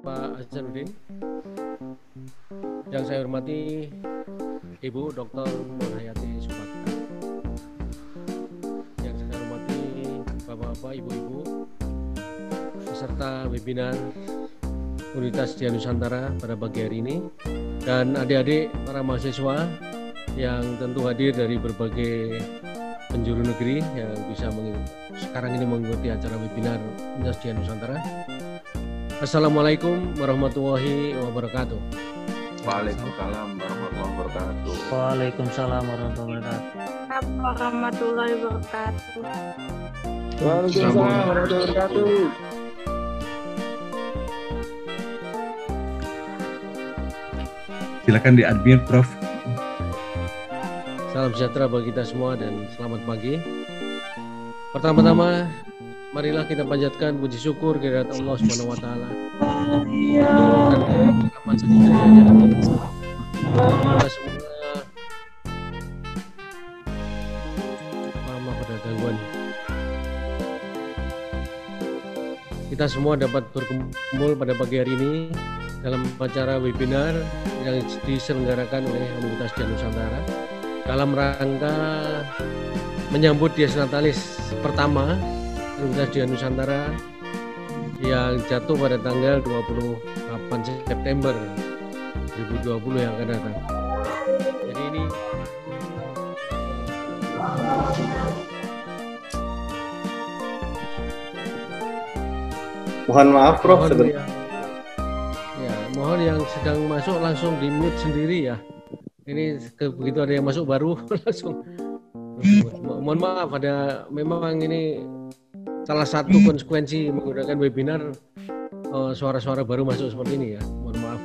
Pak Hasanuddin yang saya hormati Ibu Dr. Nurhayati Subakta yang saya hormati Bapak-Bapak, Ibu-Ibu peserta webinar Universitas Dia Nusantara pada pagi hari ini dan adik-adik para mahasiswa yang tentu hadir dari berbagai penjuru negeri yang bisa sekarang ini mengikuti acara webinar Dia Nusantara. Assalamualaikum warahmatullahi wabarakatuh. Waalaikumsalam warahmatullahi wabarakatuh. Waalaikumsalam warahmatullahi wabarakatuh. warahmatullahi wabarakatuh. Waalaikumsalam warahmatullahi wabarakatuh. Silakan di admit Prof. Salam sejahtera bagi kita semua dan selamat pagi. Pertama-tama marilah kita panjatkan puji syukur kehadirat Allah Subhanahu wa taala. Kita semua lama pada gangguan. Kita semua dapat berkumpul pada pagi hari ini dalam acara webinar yang diselenggarakan oleh Universitas Dian Nusantara dalam rangka menyambut Dies Natalis pertama Universitas Dian Nusantara yang jatuh pada tanggal 28 September 2020 yang akan datang. Jadi ini Mohon maaf Prof, mohon yang, ya, mohon yang sedang masuk langsung di mute sendiri ya. Ini ke- begitu ada yang masuk baru langsung. Mo- Mohon maaf ada memang ini salah satu konsekuensi menggunakan webinar eh, suara-suara baru masuk seperti ini ya. Mohon maaf.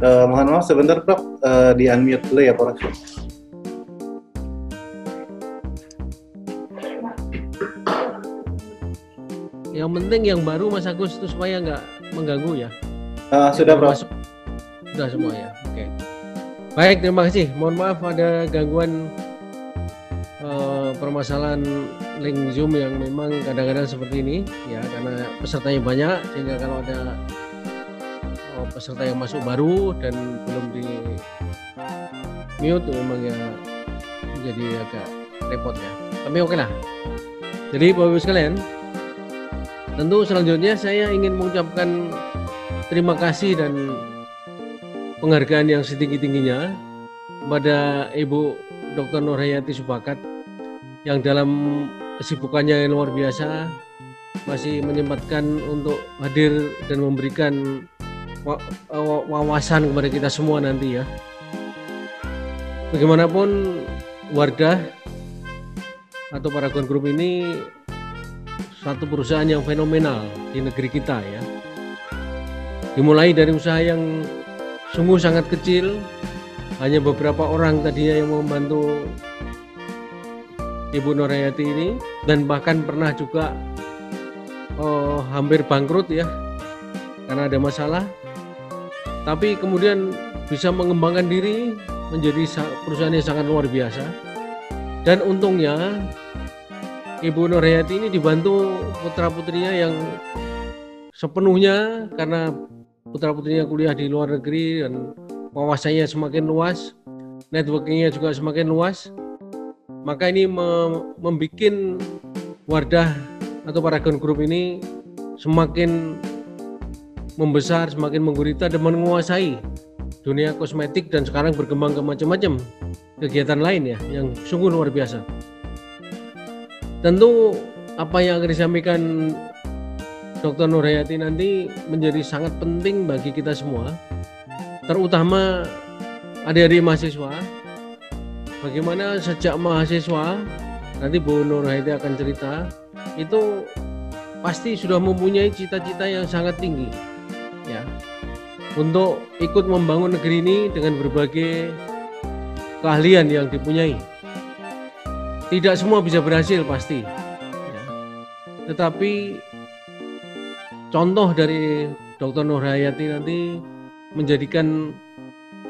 Eh, mohon maaf sebentar Prof, Eh, di unmute dulu ya Prof. Yang penting yang baru Mas Agus itu supaya nggak mengganggu ya. Eh, sudah Prof. masuk. Sudah semua ya. Baik, terima kasih. Mohon maaf ada gangguan eh, permasalahan link Zoom yang memang kadang-kadang seperti ini ya karena pesertanya banyak sehingga kalau ada oh, peserta yang masuk baru dan belum di mute memang ya menjadi agak repot ya. Tapi oke lah. Jadi Bapak Ibu sekalian, tentu selanjutnya saya ingin mengucapkan terima kasih dan penghargaan yang setinggi-tingginya kepada Ibu Dr. Nurhayati Subakat yang dalam kesibukannya yang luar biasa masih menyempatkan untuk hadir dan memberikan wa- wa- wawasan kepada kita semua nanti ya. Bagaimanapun Wardah atau Paragon Group ini satu perusahaan yang fenomenal di negeri kita ya. Dimulai dari usaha yang sungguh sangat kecil, hanya beberapa orang tadinya yang membantu Ibu Nurayati ini dan bahkan pernah juga oh, hampir bangkrut ya karena ada masalah. Tapi kemudian bisa mengembangkan diri menjadi sa- perusahaan yang sangat luar biasa. Dan untungnya Ibu Nurhayati ini dibantu putra-putrinya yang sepenuhnya karena putra-putrinya kuliah di luar negeri dan wawasannya semakin luas, networkingnya juga semakin luas. Maka ini membuat Wardah atau Paragon Group ini semakin membesar, semakin menggurita dan menguasai dunia kosmetik dan sekarang berkembang ke macam-macam kegiatan lain ya yang sungguh luar biasa. Tentu apa yang akan disampaikan Dr. Nurhayati nanti menjadi sangat penting bagi kita semua, terutama adik-adik mahasiswa. Bagaimana sejak mahasiswa, nanti Bu Nurhayati akan cerita, itu pasti sudah mempunyai cita-cita yang sangat tinggi, ya, untuk ikut membangun negeri ini dengan berbagai keahlian yang dipunyai. Tidak semua bisa berhasil pasti, ya. tetapi contoh dari Dr. Nurhayati nanti menjadikan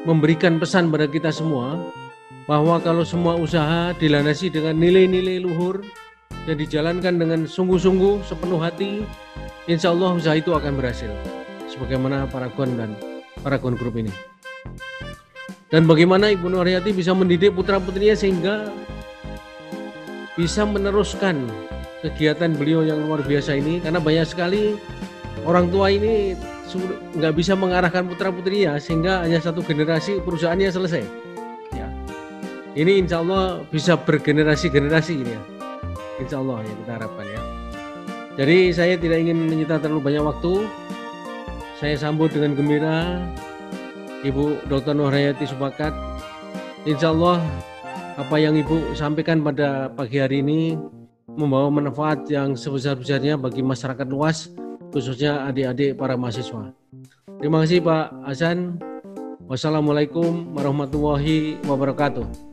memberikan pesan pada kita semua bahwa kalau semua usaha dilandasi dengan nilai-nilai luhur dan dijalankan dengan sungguh-sungguh sepenuh hati, insya Allah usaha itu akan berhasil. Sebagaimana Paragon dan Paragon Group ini. Dan bagaimana Ibu Nurhayati bisa mendidik putra-putrinya sehingga bisa meneruskan kegiatan beliau yang luar biasa ini karena banyak sekali orang tua ini nggak bisa mengarahkan putra putrinya sehingga hanya satu generasi perusahaannya selesai. Ya. Ini insya Allah bisa bergenerasi-generasi ini ya. Insya Allah ya kita harapkan ya. Jadi saya tidak ingin menyita terlalu banyak waktu. Saya sambut dengan gembira Ibu Dr. Nurhayati Subakat. Insya Allah apa yang Ibu sampaikan pada pagi hari ini membawa manfaat yang sebesar-besarnya bagi masyarakat luas khususnya adik-adik para mahasiswa. Terima kasih Pak Hasan. Wassalamualaikum warahmatullahi wabarakatuh.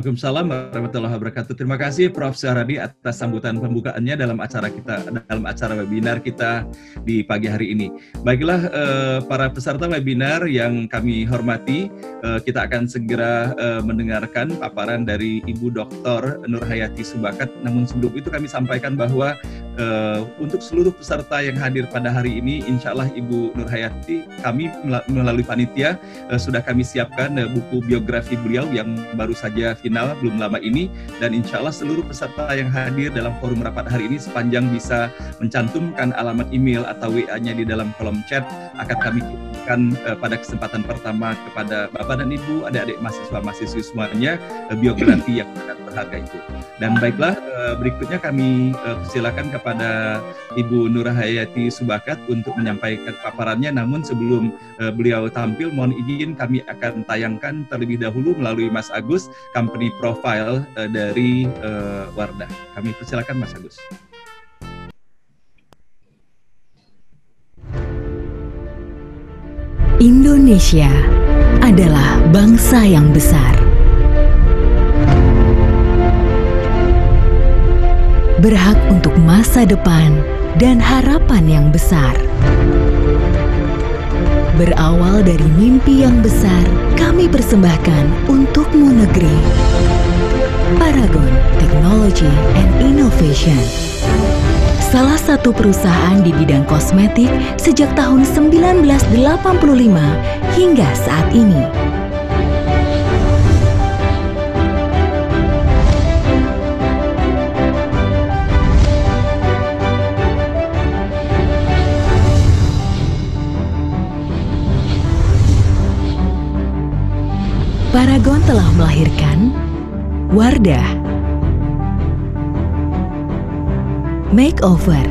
Waalaikumsalam warahmatullahi wabarakatuh. Terima kasih Prof. Syaradi atas sambutan pembukaannya dalam acara kita dalam acara webinar kita di pagi hari ini. Baiklah eh, para peserta webinar yang kami hormati, eh, kita akan segera eh, mendengarkan paparan dari Ibu Dr. Nur Hayati Subakat. Namun sebelum itu kami sampaikan bahwa untuk seluruh peserta yang hadir pada hari ini, insya Allah Ibu Nur Hayati, kami melalui panitia sudah kami siapkan buku biografi beliau yang baru saja belum lama ini dan insya Allah seluruh peserta yang hadir dalam forum rapat hari ini sepanjang bisa mencantumkan alamat email atau WA-nya di dalam kolom chat akan kami kirimkan uh, pada kesempatan pertama kepada Bapak dan Ibu, adik-adik mahasiswa-mahasiswi semuanya uh, biografi yang sangat berharga itu. Dan baiklah uh, berikutnya kami uh, persilakan kepada Ibu Nurahayati Subakat untuk menyampaikan paparannya namun sebelum uh, beliau tampil mohon izin kami akan tayangkan terlebih dahulu melalui Mas Agus company company profile uh, dari uh, Wardah. Kami persilakan Mas Agus. Indonesia adalah bangsa yang besar. Berhak untuk masa depan dan harapan yang besar. Berawal dari mimpi yang besar, kami persembahkan untukmu negeri. Paragon Technology and Innovation. Salah satu perusahaan di bidang kosmetik sejak tahun 1985 hingga saat ini. Paragon telah melahirkan Wardah. Makeover.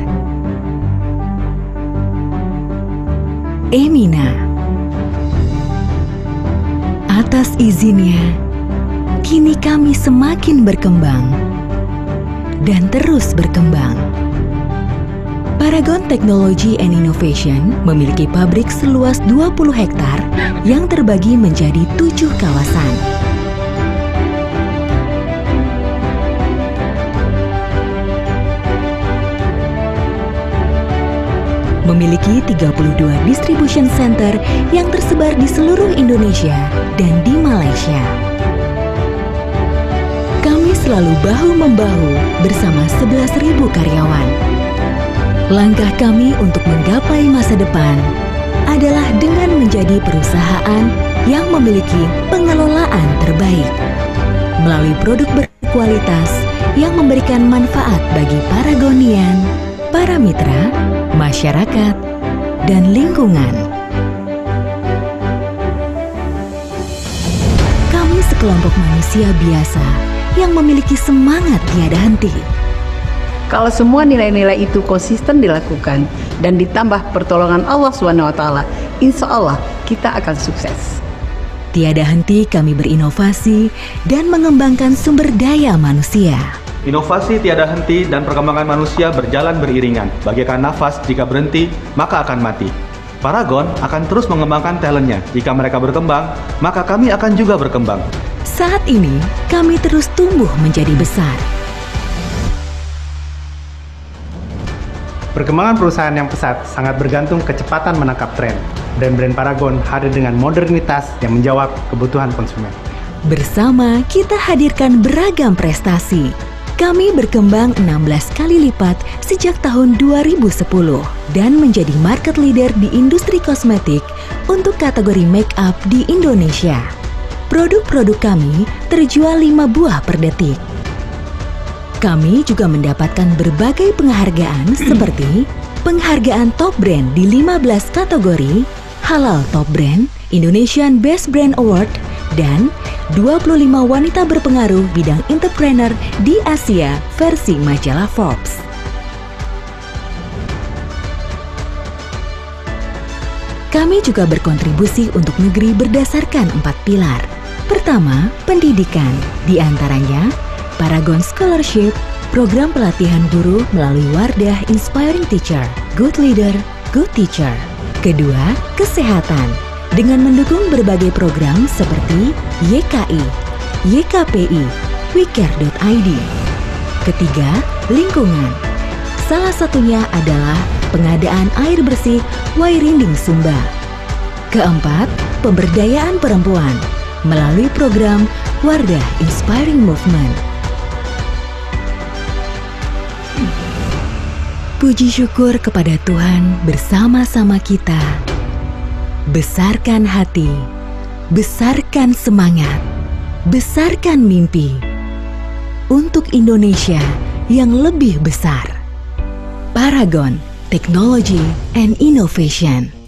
Emina. Atas izinnya, kini kami semakin berkembang dan terus berkembang. Paragon Technology and Innovation memiliki pabrik seluas 20 hektar yang terbagi menjadi tujuh kawasan. Memiliki 32 distribution center yang tersebar di seluruh Indonesia dan di Malaysia. Kami selalu bahu-membahu bersama 11.000 karyawan Langkah kami untuk menggapai masa depan adalah dengan menjadi perusahaan yang memiliki pengelolaan terbaik melalui produk berkualitas yang memberikan manfaat bagi para gonian, para mitra, masyarakat, dan lingkungan. Kami sekelompok manusia biasa yang memiliki semangat tiada henti kalau semua nilai-nilai itu konsisten dilakukan dan ditambah pertolongan Allah SWT, insya Allah kita akan sukses. Tiada henti kami berinovasi dan mengembangkan sumber daya manusia. Inovasi tiada henti dan perkembangan manusia berjalan beriringan. Bagaikan nafas, jika berhenti, maka akan mati. Paragon akan terus mengembangkan talentnya. Jika mereka berkembang, maka kami akan juga berkembang. Saat ini, kami terus tumbuh menjadi besar Perkembangan perusahaan yang pesat sangat bergantung kecepatan menangkap tren. Brand-brand Paragon hadir dengan modernitas yang menjawab kebutuhan konsumen. Bersama kita hadirkan beragam prestasi. Kami berkembang 16 kali lipat sejak tahun 2010 dan menjadi market leader di industri kosmetik untuk kategori make up di Indonesia. Produk-produk kami terjual 5 buah per detik. Kami juga mendapatkan berbagai penghargaan seperti penghargaan top brand di 15 kategori, Halal Top Brand, Indonesian Best Brand Award, dan 25 wanita berpengaruh bidang entrepreneur di Asia versi majalah Forbes. Kami juga berkontribusi untuk negeri berdasarkan empat pilar. Pertama, pendidikan, di antaranya Paragon Scholarship, program pelatihan guru melalui Wardah Inspiring Teacher, Good Leader, Good Teacher. Kedua, kesehatan, dengan mendukung berbagai program seperti YKI, YKPI, WeCare.id. Ketiga, lingkungan. Salah satunya adalah pengadaan air bersih Wairinding Sumba. Keempat, pemberdayaan perempuan melalui program Wardah Inspiring Movement. Puji syukur kepada Tuhan bersama-sama kita. Besarkan hati, besarkan semangat, besarkan mimpi untuk Indonesia yang lebih besar. Paragon Technology and Innovation.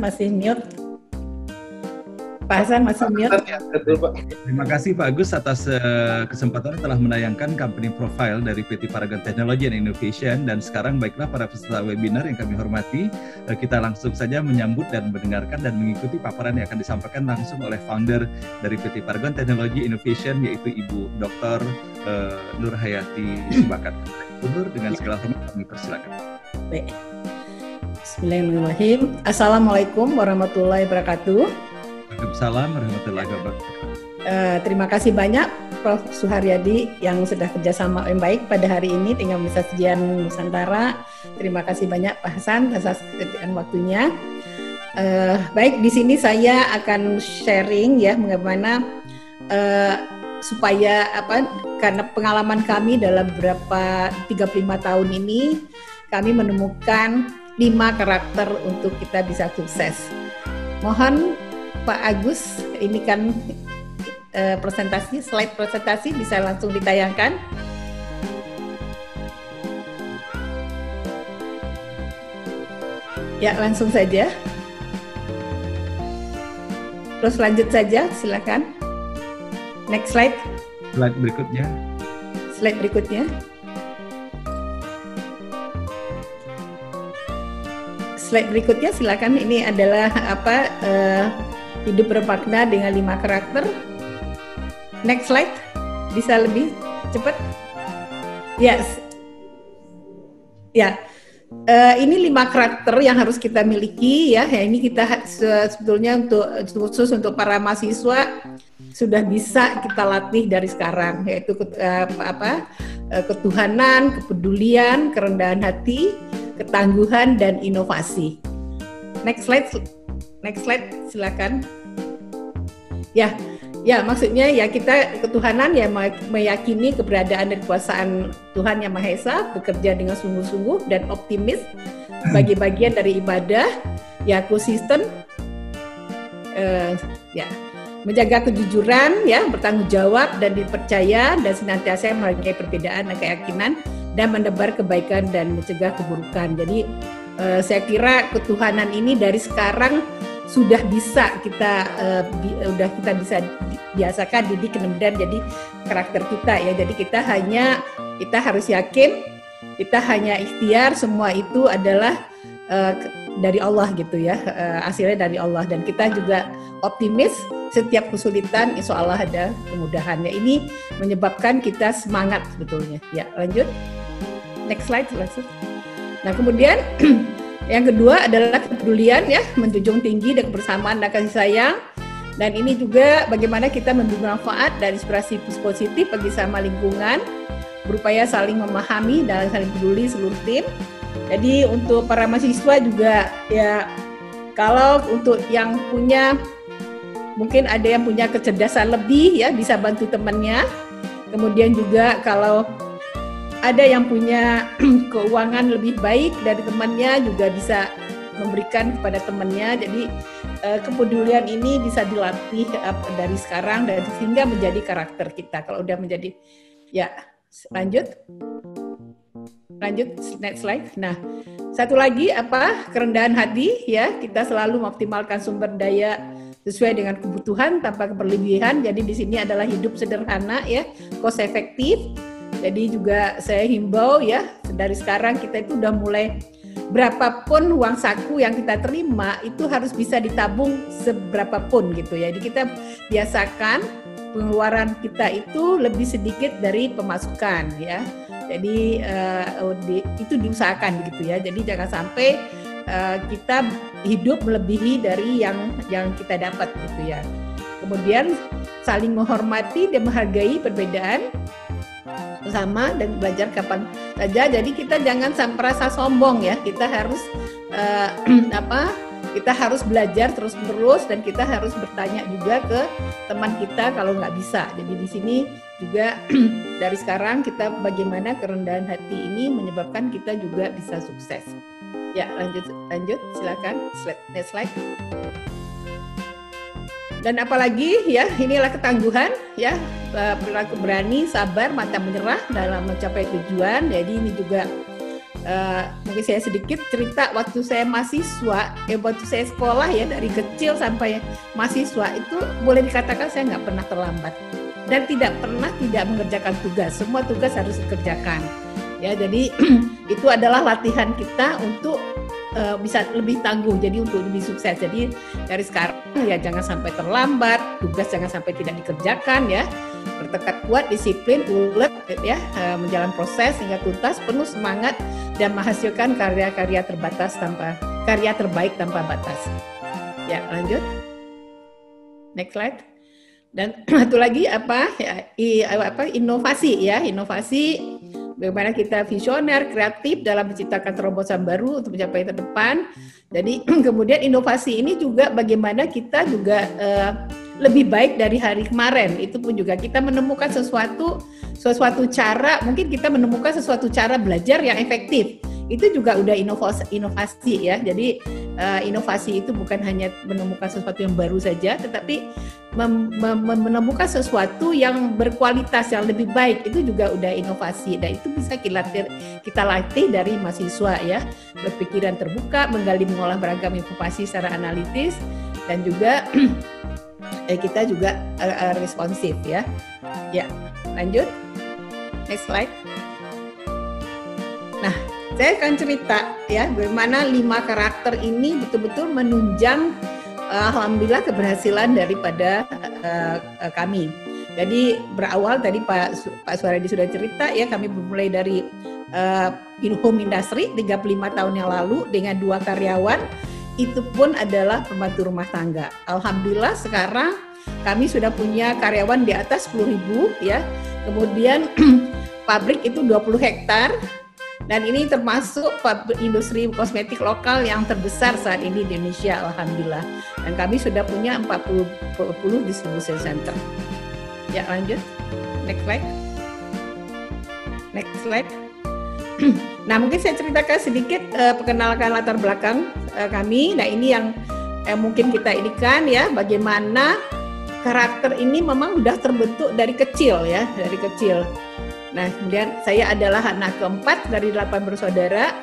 Masih mute. Pak Hasan masih mute. Terima kasih Pak Agus atas uh, kesempatan telah menayangkan company profile dari PT Paragon Technology and Innovation dan sekarang baiklah para peserta webinar yang kami hormati uh, kita langsung saja menyambut dan mendengarkan dan mengikuti paparan yang akan disampaikan langsung oleh founder dari PT Paragon Technology Innovation yaitu Ibu Dr. Uh, Nur Hayati Subakat. Nur dengan segala hormat kami persilakan. Baik. Bismillahirrahmanirrahim. Assalamualaikum warahmatullahi wabarakatuh. Waalaikumsalam warahmatullahi wabarakatuh. Uh, terima kasih banyak Prof. Suharyadi yang sudah kerjasama yang baik pada hari ini dengan Universitas Sejian Nusantara. Terima kasih banyak Pak Hasan atas kesediaan waktunya. Uh, baik, di sini saya akan sharing ya bagaimana uh, supaya apa karena pengalaman kami dalam beberapa 35 tahun ini kami menemukan lima karakter untuk kita bisa sukses. Mohon Pak Agus, ini kan uh, presentasi, slide presentasi bisa langsung ditayangkan. Ya, langsung saja. Terus lanjut saja, silakan. Next slide. Slide berikutnya. Slide berikutnya. Slide berikutnya silakan. Ini adalah apa uh, hidup bermakna dengan lima karakter. Next slide. Bisa lebih cepat? Yes. Ya. Uh, ini lima karakter yang harus kita miliki ya. ya ini kita sebetulnya untuk khusus untuk para mahasiswa sudah bisa kita latih dari sekarang yaitu uh, apa uh, ketuhanan kepedulian kerendahan hati ketangguhan dan inovasi. Next slide, next slide, silakan. Ya, ya maksudnya ya kita ketuhanan ya meyakini keberadaan dan kekuasaan Tuhan yang Maha Esa, bekerja dengan sungguh-sungguh dan optimis sebagai bagian dari ibadah, ya konsisten, uh, ya menjaga kejujuran, ya bertanggung jawab dan dipercaya dan senantiasa menghargai perbedaan dan keyakinan dan menebar kebaikan dan mencegah keburukan. Jadi uh, saya kira ketuhanan ini dari sekarang sudah bisa kita uh, bi, udah kita bisa biasakan didik kemudian jadi karakter kita ya. Jadi kita hanya kita harus yakin kita hanya ikhtiar semua itu adalah uh, dari Allah gitu ya uh, hasilnya dari Allah dan kita juga optimis setiap kesulitan insya Allah ada kemudahannya ini menyebabkan kita semangat sebetulnya ya lanjut next slide langsung. Nah kemudian Yang kedua adalah kepedulian ya, menjunjung tinggi dan kebersamaan dan kasih sayang. Dan ini juga bagaimana kita memberi manfaat dan inspirasi positif bagi sama lingkungan, berupaya saling memahami dan saling peduli seluruh tim. Jadi untuk para mahasiswa juga ya kalau untuk yang punya mungkin ada yang punya kecerdasan lebih ya bisa bantu temannya. Kemudian juga kalau ada yang punya keuangan lebih baik dari temannya juga bisa memberikan kepada temannya. Jadi uh, kepedulian ini bisa dilatih dari sekarang dan sehingga menjadi karakter kita. Kalau udah menjadi ya lanjut. Lanjut next slide. Nah, satu lagi apa? Kerendahan hati ya. Kita selalu mengoptimalkan sumber daya sesuai dengan kebutuhan tanpa keberlebihan. Jadi di sini adalah hidup sederhana ya, cost efektif. Jadi juga saya himbau ya dari sekarang kita itu udah mulai berapapun uang saku yang kita terima itu harus bisa ditabung seberapapun gitu ya. Jadi kita biasakan pengeluaran kita itu lebih sedikit dari pemasukan ya. Jadi uh, itu diusahakan gitu ya. Jadi jangan sampai uh, kita hidup melebihi dari yang yang kita dapat gitu ya. Kemudian saling menghormati dan menghargai perbedaan bersama dan belajar kapan saja. Jadi kita jangan sampai merasa sombong ya. Kita harus uh, apa? Kita harus belajar terus menerus dan kita harus bertanya juga ke teman kita kalau nggak bisa. Jadi di sini juga dari sekarang kita bagaimana kerendahan hati ini menyebabkan kita juga bisa sukses. Ya lanjut lanjut. Silakan slide next slide. Dan apalagi ya inilah ketangguhan ya perilaku berani sabar mata menyerah dalam mencapai tujuan. Jadi ini juga uh, mungkin saya sedikit cerita waktu saya mahasiswa ya waktu saya sekolah ya dari kecil sampai mahasiswa itu boleh dikatakan saya nggak pernah terlambat dan tidak pernah tidak mengerjakan tugas. Semua tugas harus dikerjakan. Ya jadi itu adalah latihan kita untuk uh, bisa lebih tangguh jadi untuk lebih sukses. Jadi dari sekarang ya jangan sampai terlambat tugas jangan sampai tidak dikerjakan ya. Bertekad kuat disiplin ulet ya uh, menjalan proses hingga tuntas penuh semangat dan menghasilkan karya-karya terbatas tanpa karya terbaik tanpa batas. Ya lanjut. Next slide dan satu lagi apa ya i, apa inovasi ya inovasi bagaimana kita visioner, kreatif dalam menciptakan terobosan baru untuk mencapai ke depan. Jadi kemudian inovasi ini juga bagaimana kita juga uh, lebih baik dari hari kemarin. Itu pun juga kita menemukan sesuatu sesuatu cara, mungkin kita menemukan sesuatu cara belajar yang efektif itu juga udah inovasi inovasi ya. Jadi uh, inovasi itu bukan hanya menemukan sesuatu yang baru saja, tetapi menemukan sesuatu yang berkualitas yang lebih baik itu juga udah inovasi dan itu bisa kita latih, kita latih dari mahasiswa ya berpikiran terbuka, menggali mengolah beragam informasi secara analitis dan juga eh, kita juga uh, responsif ya. Ya, lanjut. Next slide. Nah, saya akan cerita ya bagaimana lima karakter ini betul-betul menunjang uh, alhamdulillah keberhasilan daripada uh, kami. Jadi berawal tadi Pak Pak Suaradi sudah cerita ya kami mulai dari uh, home industry 35 tahun yang lalu dengan dua karyawan itu pun adalah pembantu rumah tangga. Alhamdulillah sekarang kami sudah punya karyawan di atas 10.000 ya. Kemudian pabrik itu 20 hektar dan ini termasuk industri kosmetik lokal yang terbesar saat ini di Indonesia, Alhamdulillah. Dan kami sudah punya 40, 40 distribution center. Ya lanjut, next slide. Next slide. nah mungkin saya ceritakan sedikit uh, perkenalkan latar belakang uh, kami. Nah ini yang eh, mungkin kita ini kan ya, bagaimana karakter ini memang sudah terbentuk dari kecil ya, dari kecil. Nah, kemudian saya adalah anak keempat dari delapan bersaudara.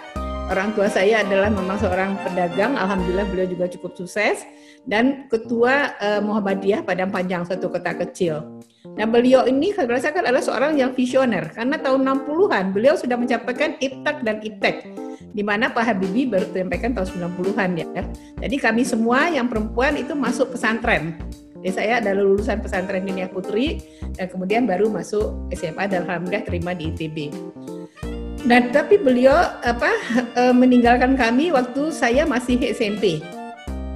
Orang tua saya adalah memang seorang pedagang, alhamdulillah beliau juga cukup sukses dan ketua uh, Muhammadiyah Padang Panjang satu kota kecil. Nah, beliau ini saya rasakan adalah seorang yang visioner karena tahun 60-an beliau sudah mencapai IPTAK dan IPTEK di mana Pak Habibie baru menyampaikan tahun 90-an ya. Jadi kami semua yang perempuan itu masuk pesantren. Jadi saya adalah lulusan pesantren Dinia Putri dan kemudian baru masuk SMA dan alhamdulillah terima di ITB. Dan tapi beliau apa eh, meninggalkan kami waktu saya masih SMP.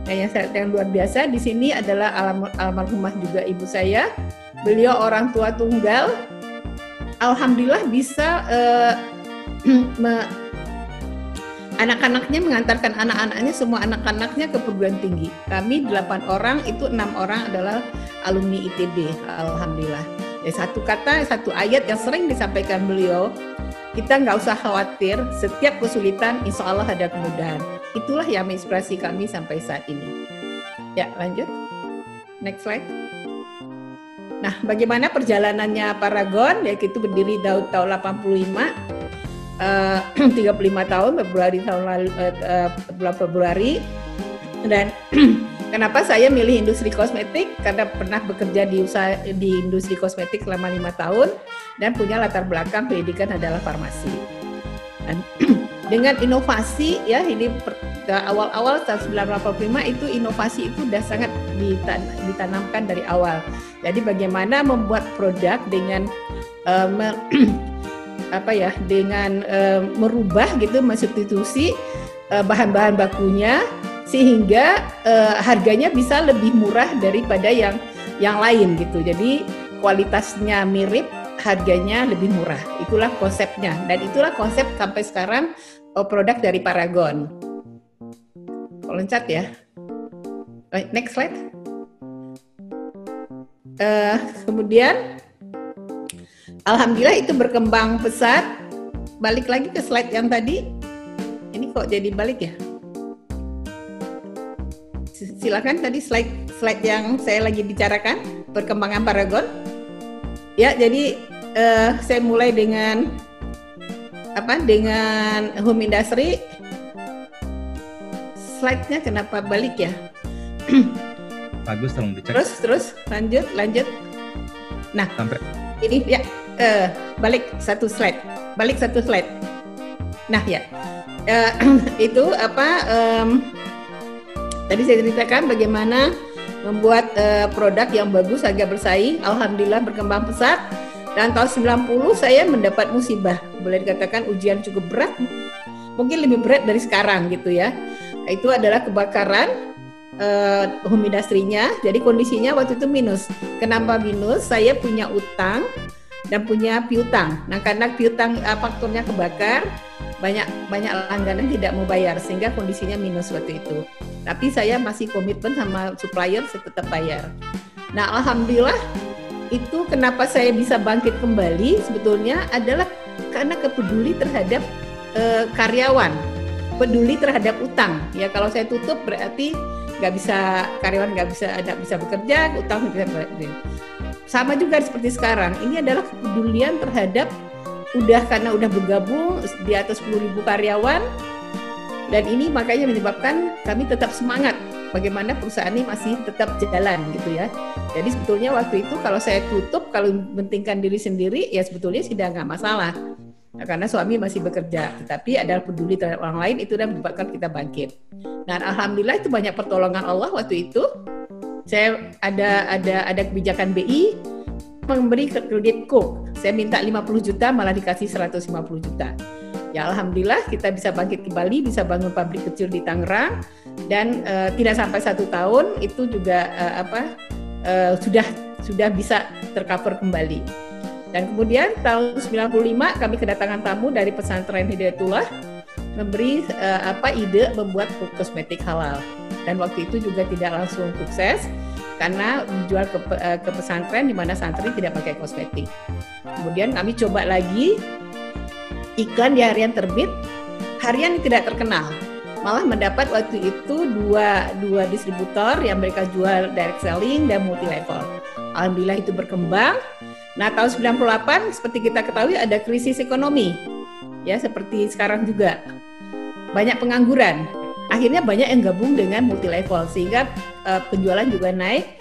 Nah, yang yang luar biasa di sini adalah alam, almarhumah juga ibu saya. Beliau orang tua tunggal. Alhamdulillah bisa eh, anak-anaknya mengantarkan anak-anaknya semua anak-anaknya ke perguruan tinggi. Kami delapan orang itu enam orang adalah alumni ITB. Alhamdulillah. Ya, satu kata, satu ayat yang sering disampaikan beliau, kita nggak usah khawatir. Setiap kesulitan, insya Allah ada kemudahan. Itulah yang menginspirasi kami sampai saat ini. Ya, lanjut. Next slide. Nah, bagaimana perjalanannya Paragon? Ya, itu berdiri tahun 85 eh, 35 tahun Februari tahun lalu eh, bulan Februari. Dan kenapa saya milih industri kosmetik? Karena pernah bekerja di usaha di industri kosmetik selama lima tahun dan punya latar belakang pendidikan adalah farmasi. Dan dengan inovasi ya ini awal-awal tahun 1985 itu inovasi itu sudah sangat ditan- ditanamkan dari awal. Jadi bagaimana membuat produk dengan me- apa ya dengan eh, merubah gitu mensubstitusi eh, bahan-bahan bakunya sehingga eh, harganya bisa lebih murah daripada yang yang lain gitu. Jadi kualitasnya mirip, harganya lebih murah. Itulah konsepnya dan itulah konsep sampai sekarang produk dari Paragon. Loncat ya. Next slide. Eh, kemudian Alhamdulillah itu berkembang pesat. Balik lagi ke slide yang tadi. Ini kok jadi balik ya? Silakan tadi slide slide yang saya lagi bicarakan perkembangan Paragon. Ya, jadi eh, saya mulai dengan apa? Dengan home industry. Slide-nya kenapa balik ya? Bagus tolong dicek Terus terus lanjut lanjut. Nah, sampai ini ya eh, balik satu slide. Balik satu slide. Nah ya. Eh, itu apa em, tadi saya ceritakan bagaimana membuat eh, produk yang bagus harga bersaing alhamdulillah berkembang pesat. Dan tahun 90 saya mendapat musibah. Boleh dikatakan ujian cukup berat. Mungkin lebih berat dari sekarang gitu ya. Itu adalah kebakaran eh, home industry-nya jadi kondisinya waktu itu minus. Kenapa minus? Saya punya utang dan punya piutang. Nah, karena piutang uh, faktornya kebakar, banyak banyak langganan tidak mau bayar sehingga kondisinya minus waktu itu. Tapi saya masih komitmen sama supplier saya tetap bayar. Nah, alhamdulillah itu kenapa saya bisa bangkit kembali sebetulnya adalah karena kepeduli terhadap eh, karyawan, peduli terhadap utang. Ya kalau saya tutup berarti nggak bisa karyawan nggak bisa nggak bisa bekerja, utang nggak bisa sama juga seperti sekarang. Ini adalah kepedulian terhadap udah karena udah bergabung di atas 10.000 karyawan dan ini makanya menyebabkan kami tetap semangat bagaimana perusahaan ini masih tetap jalan gitu ya. Jadi sebetulnya waktu itu kalau saya tutup kalau mentingkan diri sendiri ya sebetulnya sudah nggak masalah. Nah, karena suami masih bekerja, tetapi adalah peduli terhadap orang lain itu dan menyebabkan kita bangkit. Dan alhamdulillah itu banyak pertolongan Allah waktu itu saya ada ada ada kebijakan BI memberi kredit. Saya minta 50 juta malah dikasih 150 juta. Ya alhamdulillah kita bisa bangkit kembali, bisa bangun pabrik kecil di Tangerang dan eh, tidak sampai satu tahun itu juga eh, apa eh, sudah sudah bisa tercover kembali. Dan kemudian tahun 95 kami kedatangan tamu dari pesantren Hidayatullah memberi eh, apa ide membuat kosmetik halal dan waktu itu juga tidak langsung sukses karena dijual ke, eh, ke pesantren di mana santri tidak pakai kosmetik. Kemudian kami coba lagi iklan di harian terbit, harian tidak terkenal. Malah mendapat waktu itu dua, dua distributor yang mereka jual direct selling dan multi level. Alhamdulillah itu berkembang. Nah tahun 98 seperti kita ketahui ada krisis ekonomi. Ya seperti sekarang juga. Banyak pengangguran akhirnya banyak yang gabung dengan multi level sehingga uh, penjualan juga naik.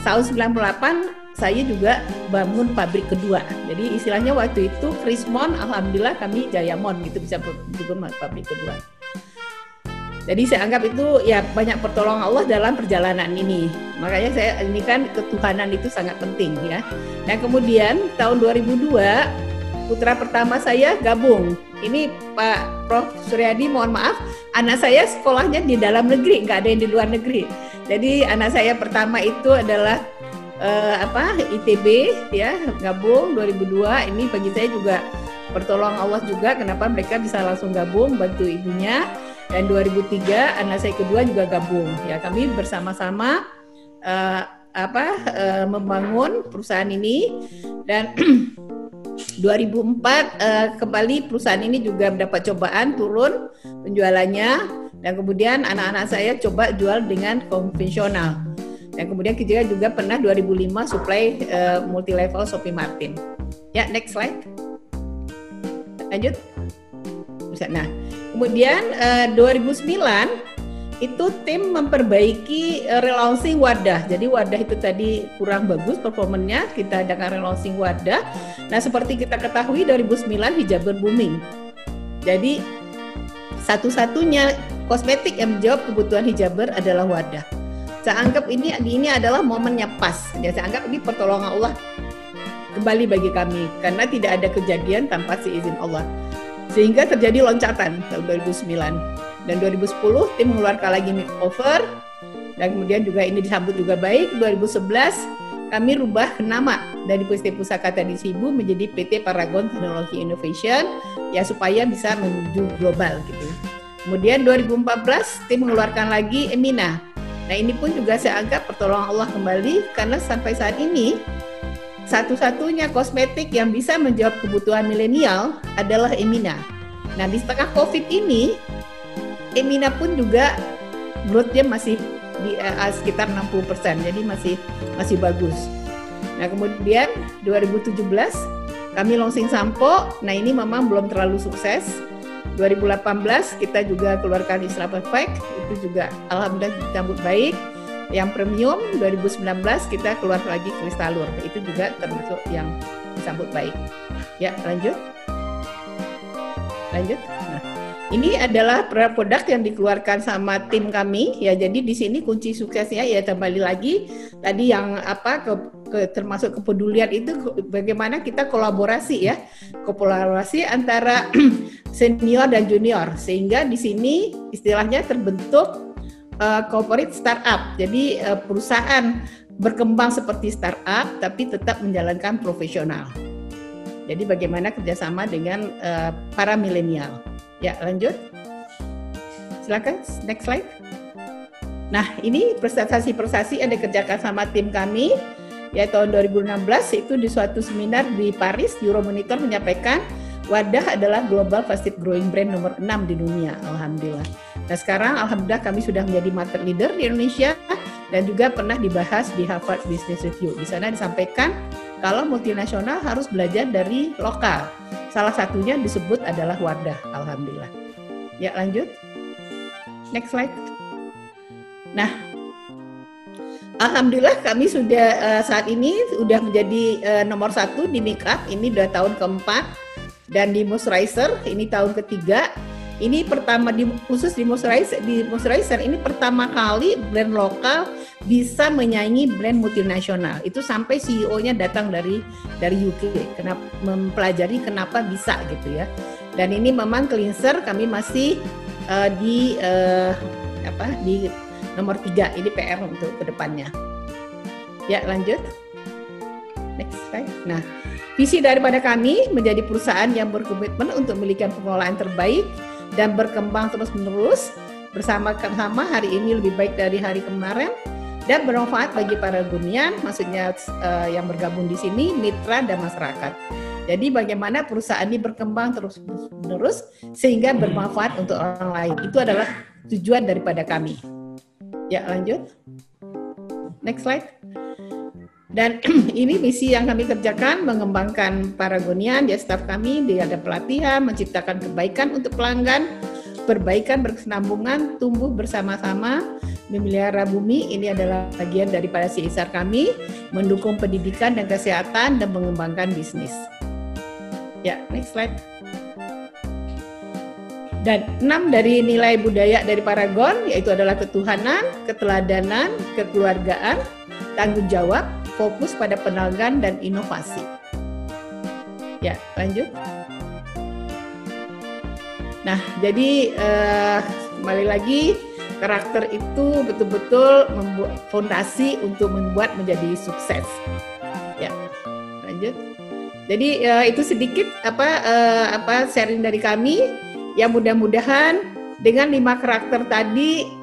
Tahun 98 saya juga bangun pabrik kedua. Jadi istilahnya waktu itu Krismon, alhamdulillah kami Jayamon gitu bisa bangun pabrik kedua. Jadi saya anggap itu ya banyak pertolongan Allah dalam perjalanan ini. Makanya saya ini kan ketuhanan itu sangat penting ya. Dan kemudian tahun 2002 putra pertama saya gabung. Ini Pak Prof Suryadi, mohon maaf, anak saya sekolahnya di dalam negeri, nggak ada yang di luar negeri. Jadi anak saya pertama itu adalah uh, apa ITB ya gabung 2002. Ini bagi saya juga pertolongan Allah juga kenapa mereka bisa langsung gabung bantu ibunya dan 2003 anak saya kedua juga gabung ya kami bersama-sama uh, apa uh, membangun perusahaan ini. Dan 2004 uh, kembali perusahaan ini juga mendapat cobaan turun penjualannya. Dan kemudian anak-anak saya coba jual dengan konvensional. Dan kemudian kita juga pernah 2005 supply uh, multi level Shopee Martin. Ya next slide. Lanjut. Nah kemudian uh, eh, 2009 itu tim memperbaiki uh, relaunching wadah. Jadi wadah itu tadi kurang bagus performanya, kita adakan relaunching wadah. Nah, seperti kita ketahui 2009 hijaber booming. Jadi satu-satunya kosmetik yang menjawab kebutuhan hijaber adalah wadah. Saya anggap ini ini adalah momennya pas. Ya, saya anggap ini pertolongan Allah kembali bagi kami karena tidak ada kejadian tanpa seizin Allah. Sehingga terjadi loncatan tahun 2009 dan 2010 tim mengeluarkan lagi makeover dan kemudian juga ini disambut juga baik 2011 kami rubah nama dari PT Pusaka Tadi Sibu menjadi PT Paragon Technology Innovation ya supaya bisa menuju global gitu. Kemudian 2014 tim mengeluarkan lagi Emina. Nah ini pun juga saya anggap pertolongan Allah kembali karena sampai saat ini satu-satunya kosmetik yang bisa menjawab kebutuhan milenial adalah Emina. Nah, di setengah COVID ini, Emina pun juga growth-nya masih di uh, sekitar 60%, jadi masih masih bagus. Nah, kemudian 2017 kami launching sampo. Nah, ini memang belum terlalu sukses. 2018 kita juga keluarkan Islam Perfect, itu juga alhamdulillah disambut baik. Yang premium 2019 kita keluar lagi kristalur itu juga termasuk yang disambut baik. Ya lanjut. Lanjut. Nah ini adalah produk yang dikeluarkan sama tim kami ya jadi di sini kunci suksesnya ya kembali lagi tadi yang apa ke, ke termasuk kepedulian itu bagaimana kita kolaborasi ya kolaborasi antara senior dan junior sehingga di sini istilahnya terbentuk uh, corporate startup. Jadi uh, perusahaan berkembang seperti startup tapi tetap menjalankan profesional. Jadi bagaimana kerjasama dengan uh, para milenial. Ya lanjut. Silakan next slide. Nah ini prestasi-prestasi yang dikerjakan sama tim kami ya tahun 2016 itu di suatu seminar di Paris Euromonitor menyampaikan Wadah adalah global fastest growing brand nomor 6 di dunia, alhamdulillah. Nah sekarang alhamdulillah kami sudah menjadi market leader di Indonesia dan juga pernah dibahas di Harvard Business Review. Di sana disampaikan kalau multinasional harus belajar dari lokal. Salah satunya disebut adalah Wadah, alhamdulillah. Ya lanjut. Next slide. Nah, Alhamdulillah kami sudah uh, saat ini sudah menjadi uh, nomor satu di Makeup. Ini sudah tahun keempat dan di moisturizer ini tahun ketiga ini pertama di khusus di moisturizer di moisturizer ini pertama kali brand lokal bisa menyaingi brand multinasional. Itu sampai CEO-nya datang dari dari UK kenapa mempelajari kenapa bisa gitu ya. Dan ini memang cleanser kami masih uh, di uh, apa di nomor tiga ini PR untuk ke depannya ya lanjut. Next slide. Nah Visi daripada kami menjadi perusahaan yang berkomitmen untuk memiliki pengelolaan terbaik dan berkembang terus-menerus bersama-sama hari ini lebih baik dari hari kemarin dan bermanfaat bagi para gunian, maksudnya uh, yang bergabung di sini, mitra dan masyarakat. Jadi bagaimana perusahaan ini berkembang terus-menerus sehingga bermanfaat untuk orang lain. Itu adalah tujuan daripada kami. Ya, lanjut. Next slide. Dan ini misi yang kami kerjakan mengembangkan Paragonian ya staf kami di ada pelatihan, menciptakan kebaikan untuk pelanggan, perbaikan berkesinambungan, tumbuh bersama-sama, memelihara bumi. Ini adalah bagian daripada CSR kami, mendukung pendidikan dan kesehatan dan mengembangkan bisnis. Ya, next slide. Dan enam dari nilai budaya dari Paragon yaitu adalah ketuhanan, keteladanan, kekeluargaan, tanggung jawab, fokus pada penelitian dan inovasi. Ya, lanjut. Nah, jadi eh, kembali lagi karakter itu betul-betul membuat fondasi untuk membuat menjadi sukses. Ya, lanjut. Jadi uh, itu sedikit apa uh, apa sharing dari kami. Ya mudah-mudahan dengan lima karakter tadi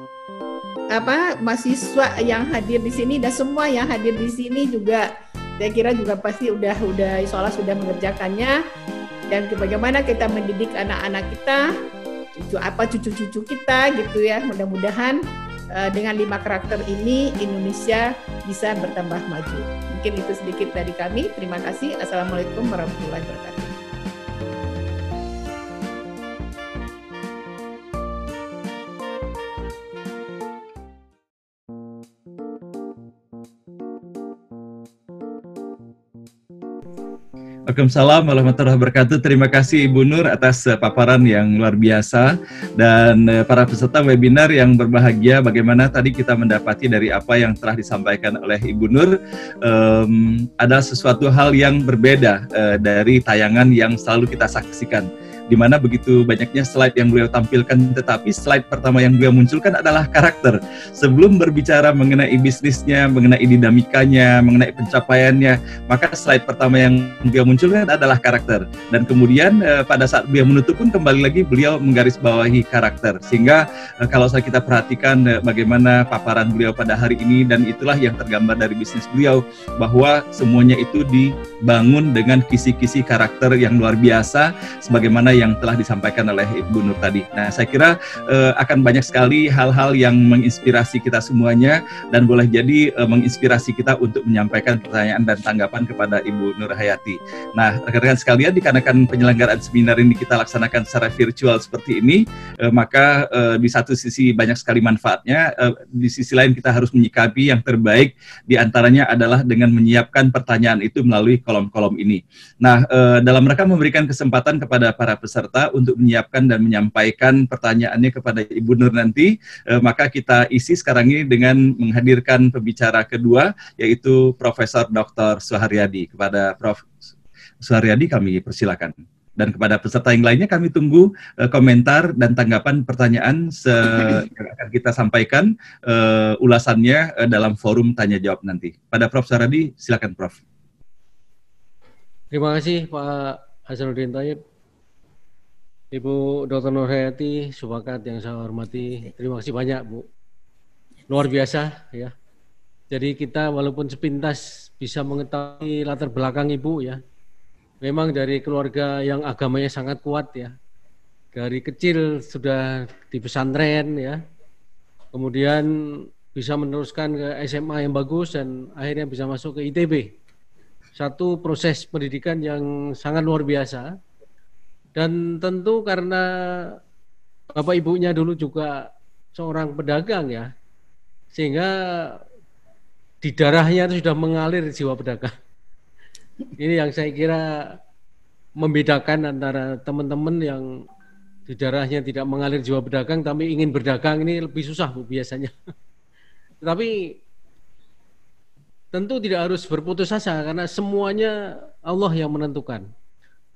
apa mahasiswa yang hadir di sini dan semua yang hadir di sini juga saya kira juga pasti udah udah insyaallah sudah mengerjakannya. Dan bagaimana kita mendidik anak-anak kita cucu apa cucu-cucu kita gitu ya. Mudah-mudahan uh, dengan lima karakter ini Indonesia bisa bertambah maju. Mungkin itu sedikit dari kami. Terima kasih. Assalamualaikum warahmatullahi wabarakatuh Waalaikumsalam warahmatullahi wabarakatuh. Terima kasih Ibu Nur atas uh, paparan yang luar biasa dan uh, para peserta webinar yang berbahagia. Bagaimana tadi kita mendapati dari apa yang telah disampaikan oleh Ibu Nur um, ada sesuatu hal yang berbeda uh, dari tayangan yang selalu kita saksikan di mana begitu banyaknya slide yang beliau tampilkan, tetapi slide pertama yang beliau munculkan adalah karakter. Sebelum berbicara mengenai bisnisnya, mengenai dinamikanya, mengenai pencapaiannya, maka slide pertama yang beliau munculkan adalah karakter. Dan kemudian eh, pada saat beliau menutup pun kembali lagi beliau menggarisbawahi karakter. Sehingga eh, kalau kita perhatikan eh, bagaimana paparan beliau pada hari ini dan itulah yang tergambar dari bisnis beliau bahwa semuanya itu dibangun dengan kisi-kisi karakter yang luar biasa sebagaimana yang telah disampaikan oleh Ibu Nur tadi. Nah, saya kira uh, akan banyak sekali hal-hal yang menginspirasi kita semuanya dan boleh jadi uh, menginspirasi kita untuk menyampaikan pertanyaan dan tanggapan kepada Ibu Nur Hayati. Nah, rekan-rekan sekalian, dikarenakan penyelenggaraan seminar ini kita laksanakan secara virtual seperti ini, uh, maka uh, di satu sisi banyak sekali manfaatnya, uh, di sisi lain kita harus menyikapi yang terbaik di antaranya adalah dengan menyiapkan pertanyaan itu melalui kolom-kolom ini. Nah, uh, dalam rangka memberikan kesempatan kepada para peserta untuk menyiapkan dan menyampaikan pertanyaannya kepada Ibu Nur nanti, eh, maka kita isi sekarang ini dengan menghadirkan pembicara kedua, yaitu Profesor Dr. Suharyadi. Kepada Prof. Suharyadi kami persilakan. Dan kepada peserta yang lainnya kami tunggu uh, komentar dan tanggapan pertanyaan yang akan kita sampaikan uh, ulasannya uh, dalam forum tanya jawab nanti. Pada Prof. Suharyadi, silakan Prof. Terima kasih Pak Hasanuddin Tayyib. Ibu Dr. Nurhayati, Subakat yang saya hormati, terima kasih banyak Bu. Luar biasa ya. Jadi kita walaupun sepintas bisa mengetahui latar belakang Ibu ya. Memang dari keluarga yang agamanya sangat kuat ya. Dari kecil sudah di pesantren ya. Kemudian bisa meneruskan ke SMA yang bagus dan akhirnya bisa masuk ke ITB. Satu proses pendidikan yang sangat luar biasa dan tentu karena bapak ibunya dulu juga seorang pedagang ya, sehingga di darahnya itu sudah mengalir jiwa pedagang. Ini yang saya kira membedakan antara teman-teman yang di darahnya tidak mengalir jiwa pedagang tapi ingin berdagang ini lebih susah bu biasanya. Tapi tentu tidak harus berputus asa karena semuanya Allah yang menentukan.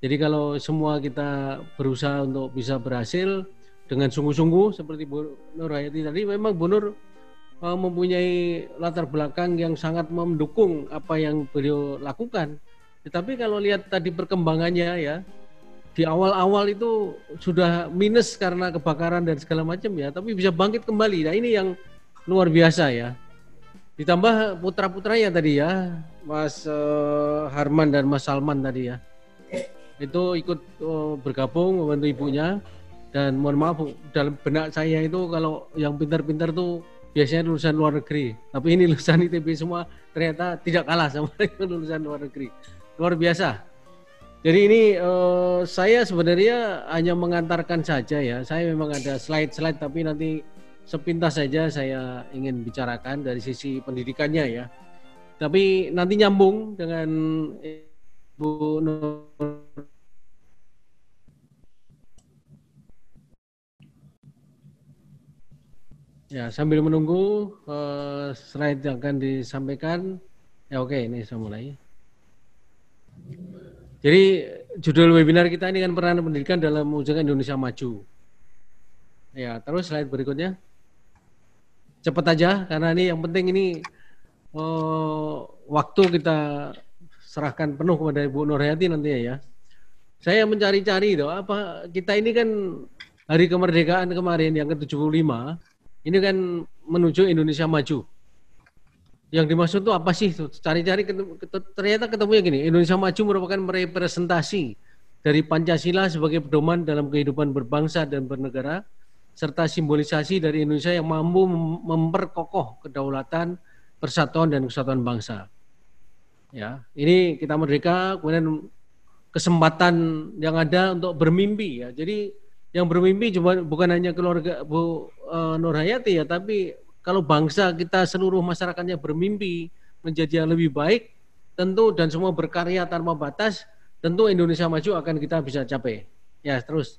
Jadi kalau semua kita berusaha untuk bisa berhasil dengan sungguh-sungguh seperti Bu Nur Hayati tadi, memang Bu Nur uh, mempunyai latar belakang yang sangat mendukung apa yang beliau lakukan. Tetapi kalau lihat tadi perkembangannya ya, di awal-awal itu sudah minus karena kebakaran dan segala macam ya, tapi bisa bangkit kembali. Nah ini yang luar biasa ya. Ditambah putra-putranya tadi ya, Mas uh, Harman dan Mas Salman tadi ya itu ikut uh, bergabung membantu ibunya. Dan mohon maaf dalam benak saya itu kalau yang pintar-pintar tuh biasanya lulusan luar negeri. Tapi ini lulusan ITB semua ternyata tidak kalah sama lulusan luar negeri. Luar biasa. Jadi ini uh, saya sebenarnya hanya mengantarkan saja ya. Saya memang ada slide-slide tapi nanti sepintas saja saya ingin bicarakan dari sisi pendidikannya ya. Tapi nanti nyambung dengan Bu Nur Ya, sambil menunggu uh, slide yang akan disampaikan. Ya oke, okay, ini saya mulai. Jadi judul webinar kita ini kan peran pendidikan dalam mewujudkan Indonesia maju. Ya, terus slide berikutnya. Cepat aja karena ini yang penting ini uh, waktu kita serahkan penuh kepada Ibu Nurhayati nanti ya. Saya mencari-cari apa kita ini kan hari kemerdekaan kemarin yang ke-75 ini kan menuju Indonesia maju. Yang dimaksud itu apa sih? Cari-cari ternyata ketemunya gini, Indonesia maju merupakan representasi dari Pancasila sebagai pedoman dalam kehidupan berbangsa dan bernegara serta simbolisasi dari Indonesia yang mampu memperkokoh kedaulatan, persatuan dan kesatuan bangsa. Ya, ini kita merdeka, kemudian kesempatan yang ada untuk bermimpi ya. Jadi yang bermimpi cuma bukan hanya keluarga Bu uh, Nur Hayati ya, tapi kalau bangsa kita seluruh masyarakatnya bermimpi menjadi yang lebih baik, tentu dan semua berkarya tanpa batas, tentu Indonesia maju akan kita bisa capai. Ya, terus.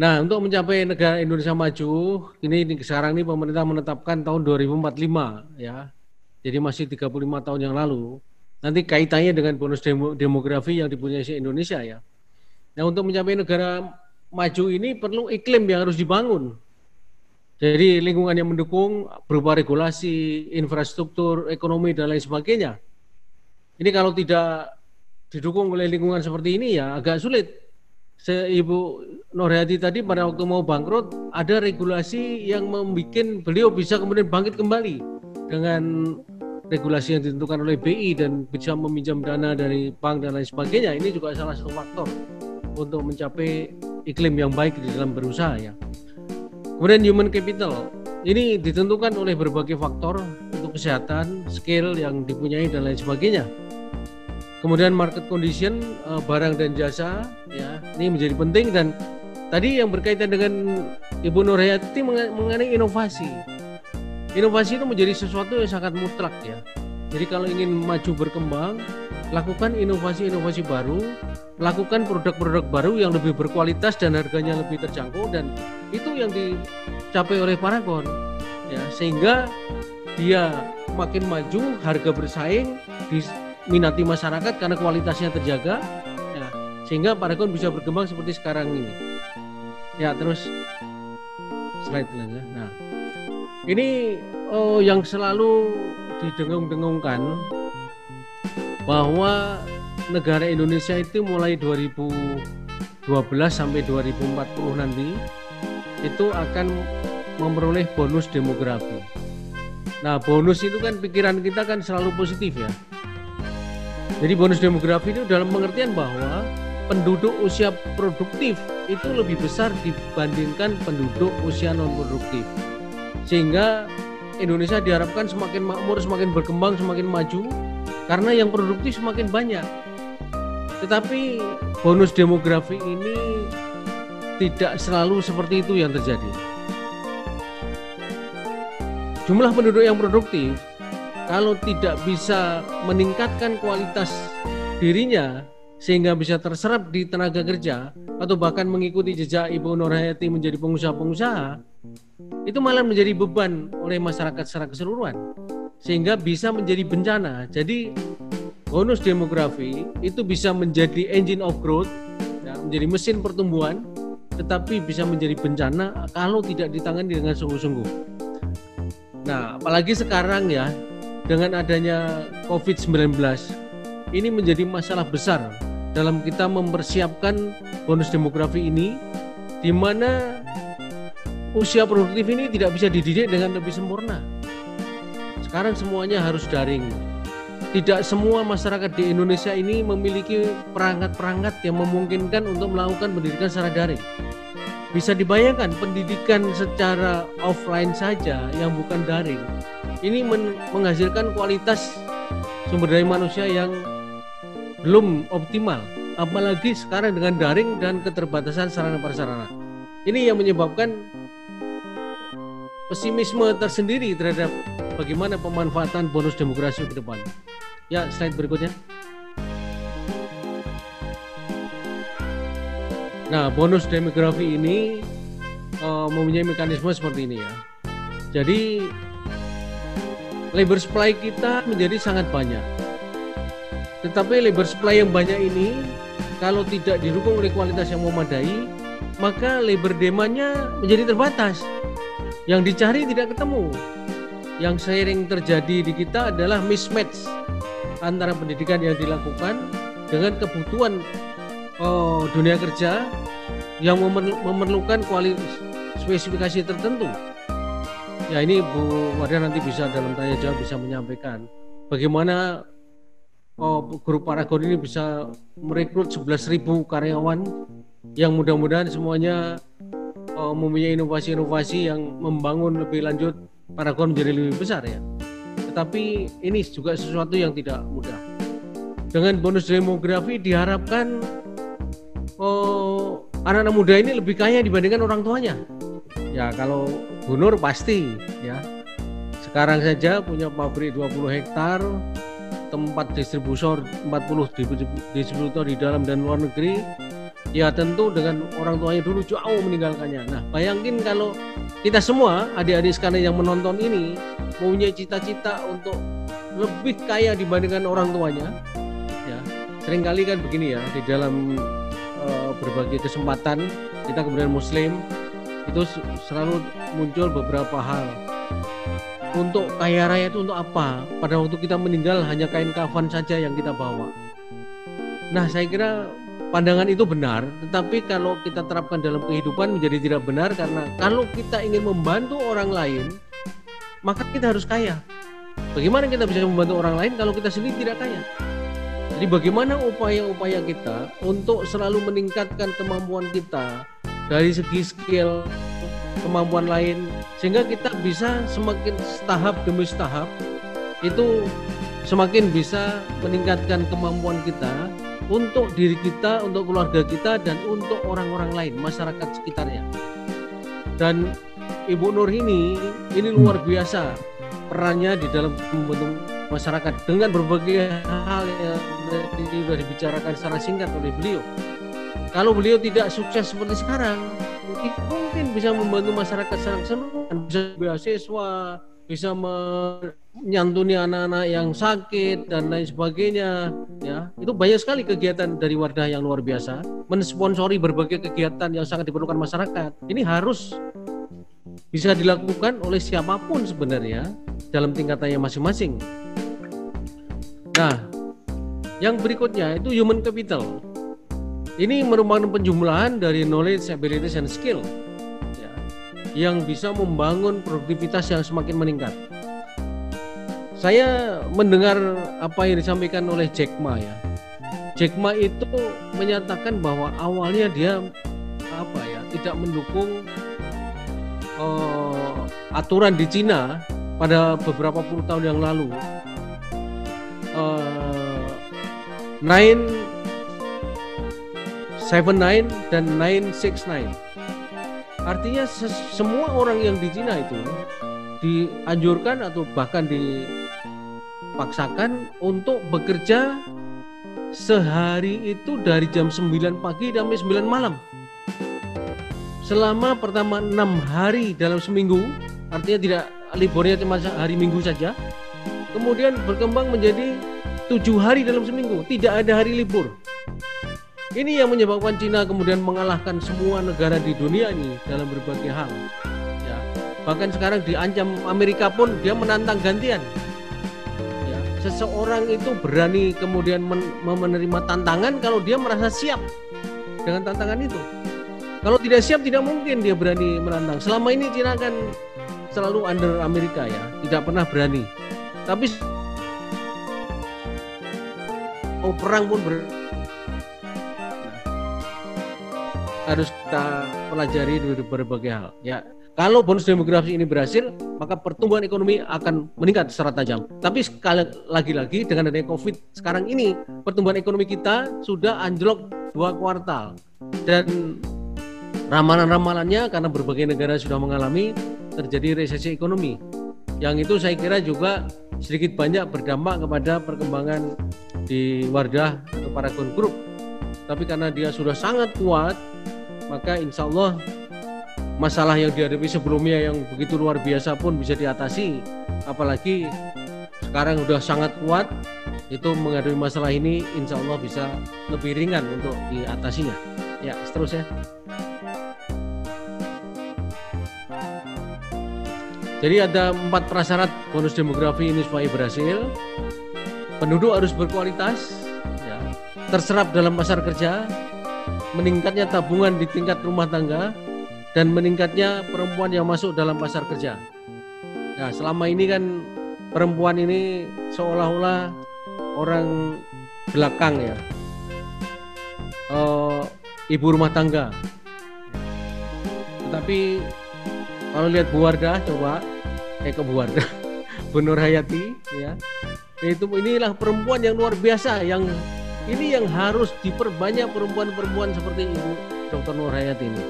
Nah, untuk mencapai negara Indonesia maju, ini, ini sekarang ini pemerintah menetapkan tahun 2045 ya. Jadi masih 35 tahun yang lalu. Nanti kaitannya dengan bonus demo, demografi yang dipunyai Indonesia ya. Nah, untuk mencapai negara maju ini perlu iklim yang harus dibangun. Jadi lingkungan yang mendukung berupa regulasi, infrastruktur, ekonomi dan lain sebagainya. Ini kalau tidak didukung oleh lingkungan seperti ini ya agak sulit Ibu Norhati tadi pada waktu mau bangkrut ada regulasi yang membuat beliau bisa kemudian bangkit kembali dengan regulasi yang ditentukan oleh BI dan bisa meminjam dana dari bank dan lain sebagainya. Ini juga salah satu faktor untuk mencapai iklim yang baik di dalam berusaha ya. Kemudian human capital ini ditentukan oleh berbagai faktor untuk kesehatan, skill yang dipunyai dan lain sebagainya. Kemudian market condition uh, barang dan jasa ya ini menjadi penting dan tadi yang berkaitan dengan Ibu Nurhayati mengenai inovasi. Inovasi itu menjadi sesuatu yang sangat mutlak ya. Jadi kalau ingin maju berkembang, lakukan inovasi-inovasi baru, lakukan produk-produk baru yang lebih berkualitas dan harganya lebih terjangkau dan itu yang dicapai oleh Paragon ya. Sehingga dia makin maju, harga bersaing, minati masyarakat karena kualitasnya terjaga ya, sehingga Paragon bisa berkembang seperti sekarang ini. Ya terus slide ya. nah. Ini oh, yang selalu didengung-dengungkan bahwa negara Indonesia itu mulai 2012 sampai 2040 nanti itu akan memperoleh bonus demografi. Nah, bonus itu kan pikiran kita kan selalu positif ya. Jadi bonus demografi itu dalam pengertian bahwa penduduk usia produktif itu lebih besar dibandingkan penduduk usia non produktif. Sehingga Indonesia diharapkan semakin makmur, semakin berkembang, semakin maju karena yang produktif semakin banyak. Tetapi bonus demografi ini tidak selalu seperti itu yang terjadi. Jumlah penduduk yang produktif kalau tidak bisa meningkatkan kualitas dirinya sehingga bisa terserap di tenaga kerja atau bahkan mengikuti jejak Ibu Nurhayati menjadi pengusaha-pengusaha itu malah menjadi beban oleh masyarakat secara keseluruhan sehingga bisa menjadi bencana. Jadi bonus demografi itu bisa menjadi engine of growth, ya, menjadi mesin pertumbuhan, tetapi bisa menjadi bencana kalau tidak ditangani dengan sungguh-sungguh. Nah, apalagi sekarang ya dengan adanya COVID-19 ini menjadi masalah besar dalam kita mempersiapkan bonus demografi ini di mana usia produktif ini tidak bisa dididik dengan lebih sempurna. Sekarang semuanya harus daring. Tidak semua masyarakat di Indonesia ini memiliki perangkat-perangkat yang memungkinkan untuk melakukan pendidikan secara daring. Bisa dibayangkan pendidikan secara offline saja yang bukan daring ini menghasilkan kualitas sumber daya manusia yang belum optimal apalagi sekarang dengan daring dan keterbatasan sarana prasarana ini yang menyebabkan pesimisme tersendiri terhadap bagaimana pemanfaatan bonus demokrasi ke depan ya slide berikutnya nah bonus demografi ini uh, mempunyai mekanisme seperti ini ya jadi labor supply kita menjadi sangat banyak. Tetapi labor supply yang banyak ini kalau tidak didukung oleh kualitas yang memadai, maka labor demandnya menjadi terbatas. Yang dicari tidak ketemu. Yang sering terjadi di kita adalah mismatch antara pendidikan yang dilakukan dengan kebutuhan oh, dunia kerja yang memerlukan kualitas spesifikasi tertentu. Ya ini Bu Wardah nanti bisa dalam tanya jawab bisa menyampaikan bagaimana oh, grup Paragon ini bisa merekrut 11.000 karyawan yang mudah-mudahan semuanya oh, mempunyai inovasi-inovasi yang membangun lebih lanjut Paragon menjadi lebih besar ya. Tetapi ini juga sesuatu yang tidak mudah. Dengan bonus demografi diharapkan oh, anak-anak muda ini lebih kaya dibandingkan orang tuanya. Ya kalau Gunur pasti ya. Sekarang saja punya pabrik 20 hektar, tempat distributor 40 distributor di dalam dan luar negeri ya tentu dengan orang tuanya dulu jauh meninggalkannya nah bayangin kalau kita semua adik-adik sekalian yang menonton ini mempunyai cita-cita untuk lebih kaya dibandingkan orang tuanya ya sering kali kan begini ya di dalam uh, berbagai kesempatan kita kemudian muslim itu selalu muncul beberapa hal untuk kaya raya itu untuk apa? Pada waktu kita meninggal hanya kain kafan saja yang kita bawa. Nah, saya kira pandangan itu benar, tetapi kalau kita terapkan dalam kehidupan menjadi tidak benar karena kalau kita ingin membantu orang lain, maka kita harus kaya. Bagaimana kita bisa membantu orang lain kalau kita sendiri tidak kaya? Jadi bagaimana upaya-upaya kita untuk selalu meningkatkan kemampuan kita dari segi skill, kemampuan lain sehingga kita bisa semakin setahap demi setahap itu semakin bisa meningkatkan kemampuan kita untuk diri kita, untuk keluarga kita dan untuk orang-orang lain, masyarakat sekitarnya. Dan Ibu Nur ini ini luar biasa perannya di dalam membentuk masyarakat dengan berbagai hal yang sudah dibicarakan secara singkat oleh beliau. Kalau beliau tidak sukses seperti sekarang, mungkin bisa membantu masyarakat secara keseluruhan, bisa beasiswa, bisa menyantuni anak-anak yang sakit dan lain sebagainya ya. Itu banyak sekali kegiatan dari Wardah yang luar biasa mensponsori berbagai kegiatan yang sangat diperlukan masyarakat. Ini harus bisa dilakukan oleh siapa pun sebenarnya dalam tingkatannya masing-masing. Nah yang berikutnya itu human capital. Ini merupakan penjumlahan dari knowledge, abilities, and skill yang bisa membangun produktivitas yang semakin meningkat. Saya mendengar apa yang disampaikan oleh Jack Ma ya. Jack Ma itu menyatakan bahwa awalnya dia apa ya tidak mendukung uh, aturan di Cina pada beberapa puluh tahun yang lalu. Uh, nine 79 dan 969. Artinya semua orang yang di Cina itu dianjurkan atau bahkan dipaksakan untuk bekerja sehari itu dari jam 9 pagi sampai 9 malam. Selama pertama enam hari dalam seminggu, artinya tidak liburnya cuma hari minggu saja, kemudian berkembang menjadi tujuh hari dalam seminggu, tidak ada hari libur. Ini yang menyebabkan Cina kemudian mengalahkan semua negara di dunia ini dalam berbagai hal. Ya, bahkan sekarang diancam Amerika pun dia menantang gantian. Ya, seseorang itu berani kemudian men menerima tantangan kalau dia merasa siap dengan tantangan itu. Kalau tidak siap tidak mungkin dia berani menantang. Selama ini Cina kan selalu under Amerika ya, tidak pernah berani. Tapi oh perang pun ber harus kita pelajari dari berbagai hal. Ya, kalau bonus demografi ini berhasil, maka pertumbuhan ekonomi akan meningkat secara tajam. Tapi sekali lagi-lagi dengan adanya COVID sekarang ini, pertumbuhan ekonomi kita sudah anjlok dua kuartal dan ramalan-ramalannya karena berbagai negara sudah mengalami terjadi resesi ekonomi. Yang itu saya kira juga sedikit banyak berdampak kepada perkembangan di Wardah atau Paragon Group. Tapi karena dia sudah sangat kuat, maka insya Allah masalah yang dihadapi sebelumnya yang begitu luar biasa pun bisa diatasi apalagi sekarang sudah sangat kuat itu menghadapi masalah ini insya Allah bisa lebih ringan untuk diatasinya. Ya, seterusnya. Jadi ada empat prasyarat bonus demografi ini supaya berhasil. Penduduk harus berkualitas, ya, terserap dalam pasar kerja, meningkatnya tabungan di tingkat rumah tangga, dan meningkatnya perempuan yang masuk dalam pasar kerja. Nah, selama ini kan perempuan ini seolah-olah orang belakang ya, uh, ibu rumah tangga. Tetapi kalau lihat Bu Wardah coba, eh ke Bu Wardah, Bu Nur Hayati ya, itu inilah perempuan yang luar biasa yang ini yang harus diperbanyak perempuan-perempuan seperti Ibu Dr. Nur Hayati ini.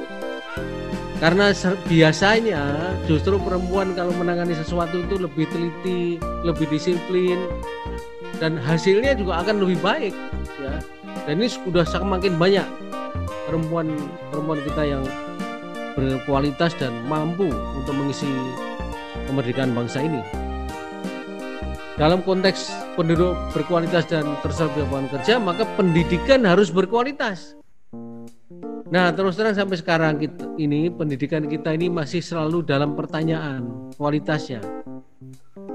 Karena biasanya justru perempuan kalau menangani sesuatu itu lebih teliti, lebih disiplin, dan hasilnya juga akan lebih baik. Ya. Dan ini sudah semakin banyak perempuan-perempuan kita yang berkualitas dan mampu untuk mengisi kemerdekaan bangsa ini. Dalam konteks penduduk berkualitas dan terserap lapangan kerja, maka pendidikan harus berkualitas. Nah, terus terang sampai sekarang kita, ini pendidikan kita ini masih selalu dalam pertanyaan kualitasnya.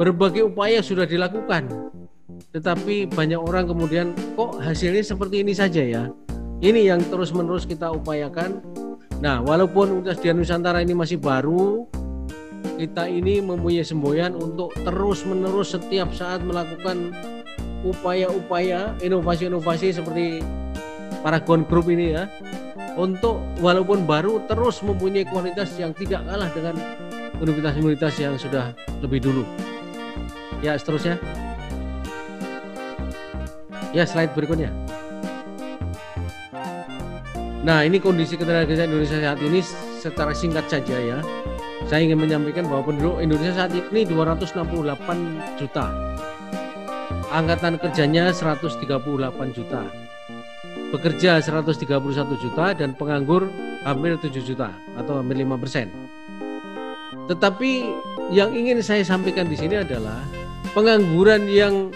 Berbagai upaya sudah dilakukan, tetapi banyak orang kemudian kok hasilnya seperti ini saja ya. Ini yang terus-menerus kita upayakan. Nah, walaupun Universitas Nusantara ini masih baru, kita ini mempunyai semboyan untuk terus-menerus setiap saat melakukan upaya-upaya inovasi-inovasi seperti Paragon Group ini ya untuk walaupun baru terus mempunyai kualitas yang tidak kalah dengan universitas-universitas yang sudah lebih dulu. Ya, seterusnya. Ya, slide berikutnya. Nah, ini kondisi ketenagakerjaan Indonesia saat ini secara singkat saja ya. Saya ingin menyampaikan bahwa penduduk Indonesia saat ini 268 juta. Angkatan kerjanya 138 juta bekerja 131 juta dan penganggur hampir 7 juta atau hampir 5 persen. Tetapi yang ingin saya sampaikan di sini adalah pengangguran yang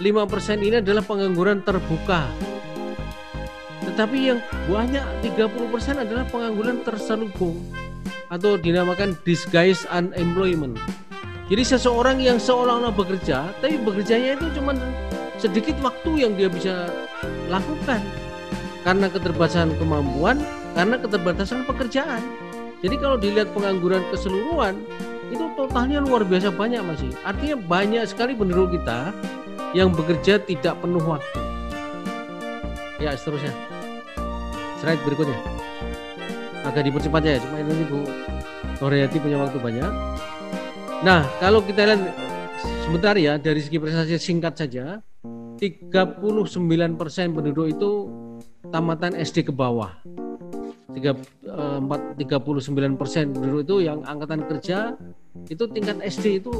5 persen ini adalah pengangguran terbuka. Tetapi yang banyak 30 persen adalah pengangguran terselubung atau dinamakan disguise unemployment. Jadi seseorang yang seolah-olah bekerja, tapi bekerjanya itu cuma sedikit waktu yang dia bisa lakukan karena keterbatasan kemampuan, karena keterbatasan pekerjaan. Jadi kalau dilihat pengangguran keseluruhan itu totalnya luar biasa banyak masih. Artinya banyak sekali penduduk kita yang bekerja tidak penuh waktu. Ya seterusnya. Slide berikutnya. Agak dipercepat ya, cuma ini Bu Noryati punya waktu banyak. Nah, kalau kita lihat sebentar ya dari segi prestasi singkat saja, 39% penduduk itu tamatan SD ke bawah. 39 eh, persen penduduk itu yang angkatan kerja itu tingkat SD itu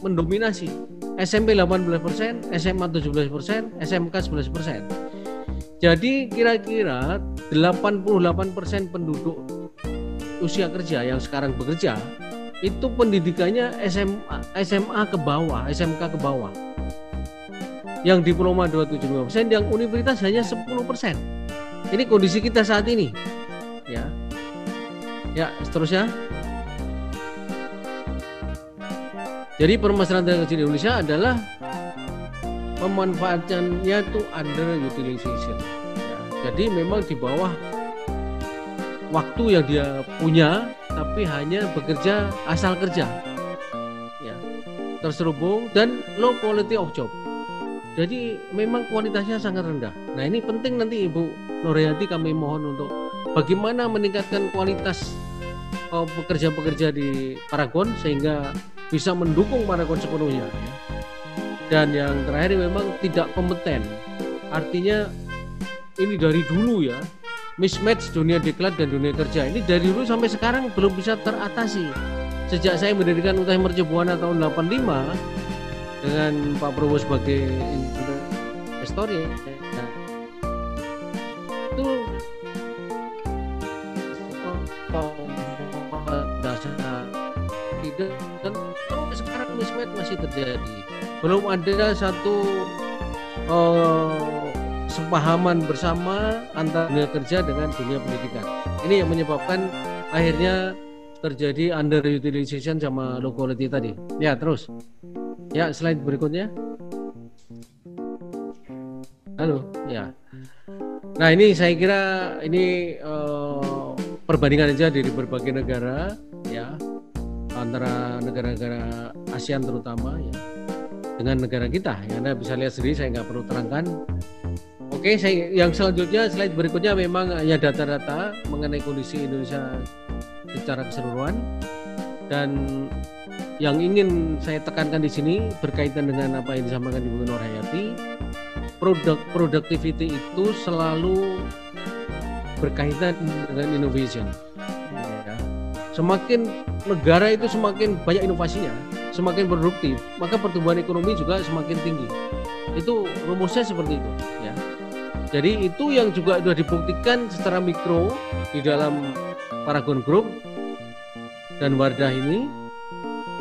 mendominasi. SMP 18 persen, SMA 17 persen, SMK 11 persen. Jadi kira-kira 88 persen penduduk usia kerja yang sekarang bekerja itu pendidikannya SMA, SMA ke bawah, SMK ke bawah yang diploma 27%, yang universitas hanya 10%. Ini kondisi kita saat ini. Ya. Ya, seterusnya. Jadi permasalahan tenaga kerja di Indonesia adalah pemanfaatannya itu under utilization. Jadi memang di bawah waktu yang dia punya tapi hanya bekerja asal kerja. Ya. Terselubung dan low quality of job. Jadi memang kualitasnya sangat rendah. Nah ini penting nanti Ibu Noryati kami mohon untuk bagaimana meningkatkan kualitas oh, pekerja-pekerja di Paragon sehingga bisa mendukung Paragon sepenuhnya. Ya. Dan yang terakhir memang tidak kompeten. Artinya ini dari dulu ya mismatch dunia diklat dan dunia kerja ini dari dulu sampai sekarang belum bisa teratasi. Sejak saya mendirikan Utah Mercubuana tahun 85 dengan Pak Prabowo sebagai investor ya itu dasar dan sekarang mismatch masih terjadi. Belum ada satu uh, sepahaman bersama antara dunia kerja dengan dunia pendidikan. Ini yang menyebabkan akhirnya terjadi underutilization sama low quality tadi. Ya, terus. Ya, slide berikutnya. Halo, ya. Nah, ini saya kira ini uh, perbandingan aja dari berbagai negara ya antara negara-negara ASEAN terutama ya dengan negara kita ya Anda bisa lihat sendiri saya nggak perlu terangkan Oke, saya yang selanjutnya slide berikutnya memang hanya data-data mengenai kondisi Indonesia secara keseluruhan dan yang ingin saya tekankan di sini berkaitan dengan apa yang disampaikan Ibu Nur Hayati, produk productivity itu selalu berkaitan dengan innovation. Ya. Semakin negara itu semakin banyak inovasinya, semakin produktif, maka pertumbuhan ekonomi juga semakin tinggi. Itu rumusnya seperti itu, ya. Jadi itu yang juga sudah dibuktikan secara mikro di dalam Paragon Group dan Wardah ini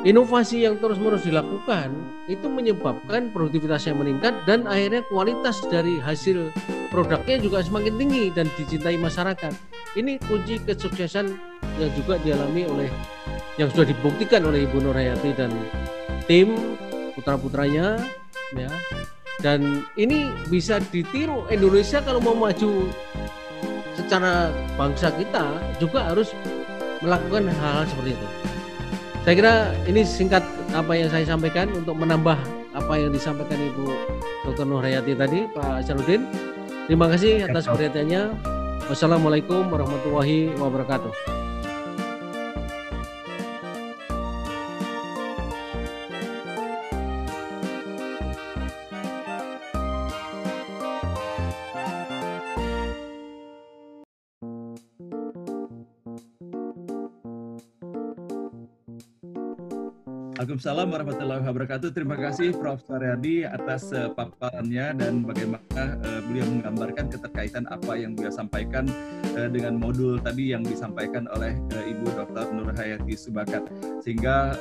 inovasi yang terus-menerus dilakukan itu menyebabkan produktivitas yang meningkat dan akhirnya kualitas dari hasil produknya juga semakin tinggi dan dicintai masyarakat. Ini kunci kesuksesan yang juga dialami oleh yang sudah dibuktikan oleh Ibu Nurhayati dan tim putra-putranya ya dan ini bisa ditiru Indonesia kalau mau maju secara bangsa kita juga harus melakukan hal-hal seperti itu. Saya kira ini singkat apa yang saya sampaikan untuk menambah apa yang disampaikan Ibu Dr. Nurhayati tadi, Pak Syarudin. Terima kasih atas perhatiannya. Wassalamualaikum warahmatullahi wabarakatuh. Waalaikumsalam warahmatullahi wabarakatuh. Terima kasih Prof. Saryadi atas uh, paparannya dan bagaimana uh, beliau menggambarkan keterkaitan apa yang beliau sampaikan uh, dengan modul tadi yang disampaikan oleh Ibu Dr. Nur Hayati Subakat. Sehingga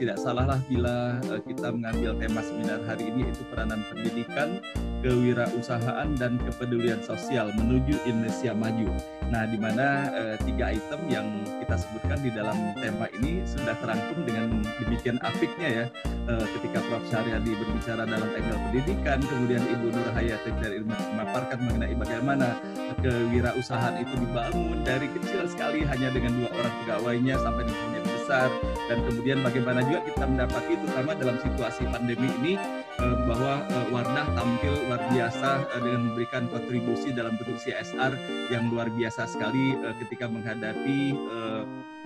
tidak salahlah bila kita mengambil tema seminar hari ini itu peranan pendidikan, kewirausahaan dan kepedulian sosial menuju Indonesia maju. Nah, di mana tiga item yang kita sebutkan di dalam tema ini sudah terangkum dengan demikian afiknya ya uh, ketika Prof. Saryadi berbicara dalam angle pendidikan, kemudian Ibu Nur Hayati dari ilmu memaparkan mengenai bagaimana kewirausahaan itu dibangun dari kecil sekali hanya dengan dua orang pegawainya sampai dengan besar dan kemudian bagaimana juga kita mendapati terutama dalam situasi pandemi ini uh, bahwa uh, Wardah tampil luar biasa uh, dengan memberikan kontribusi dalam bentuk CSR yang luar biasa sekali ketika menghadapi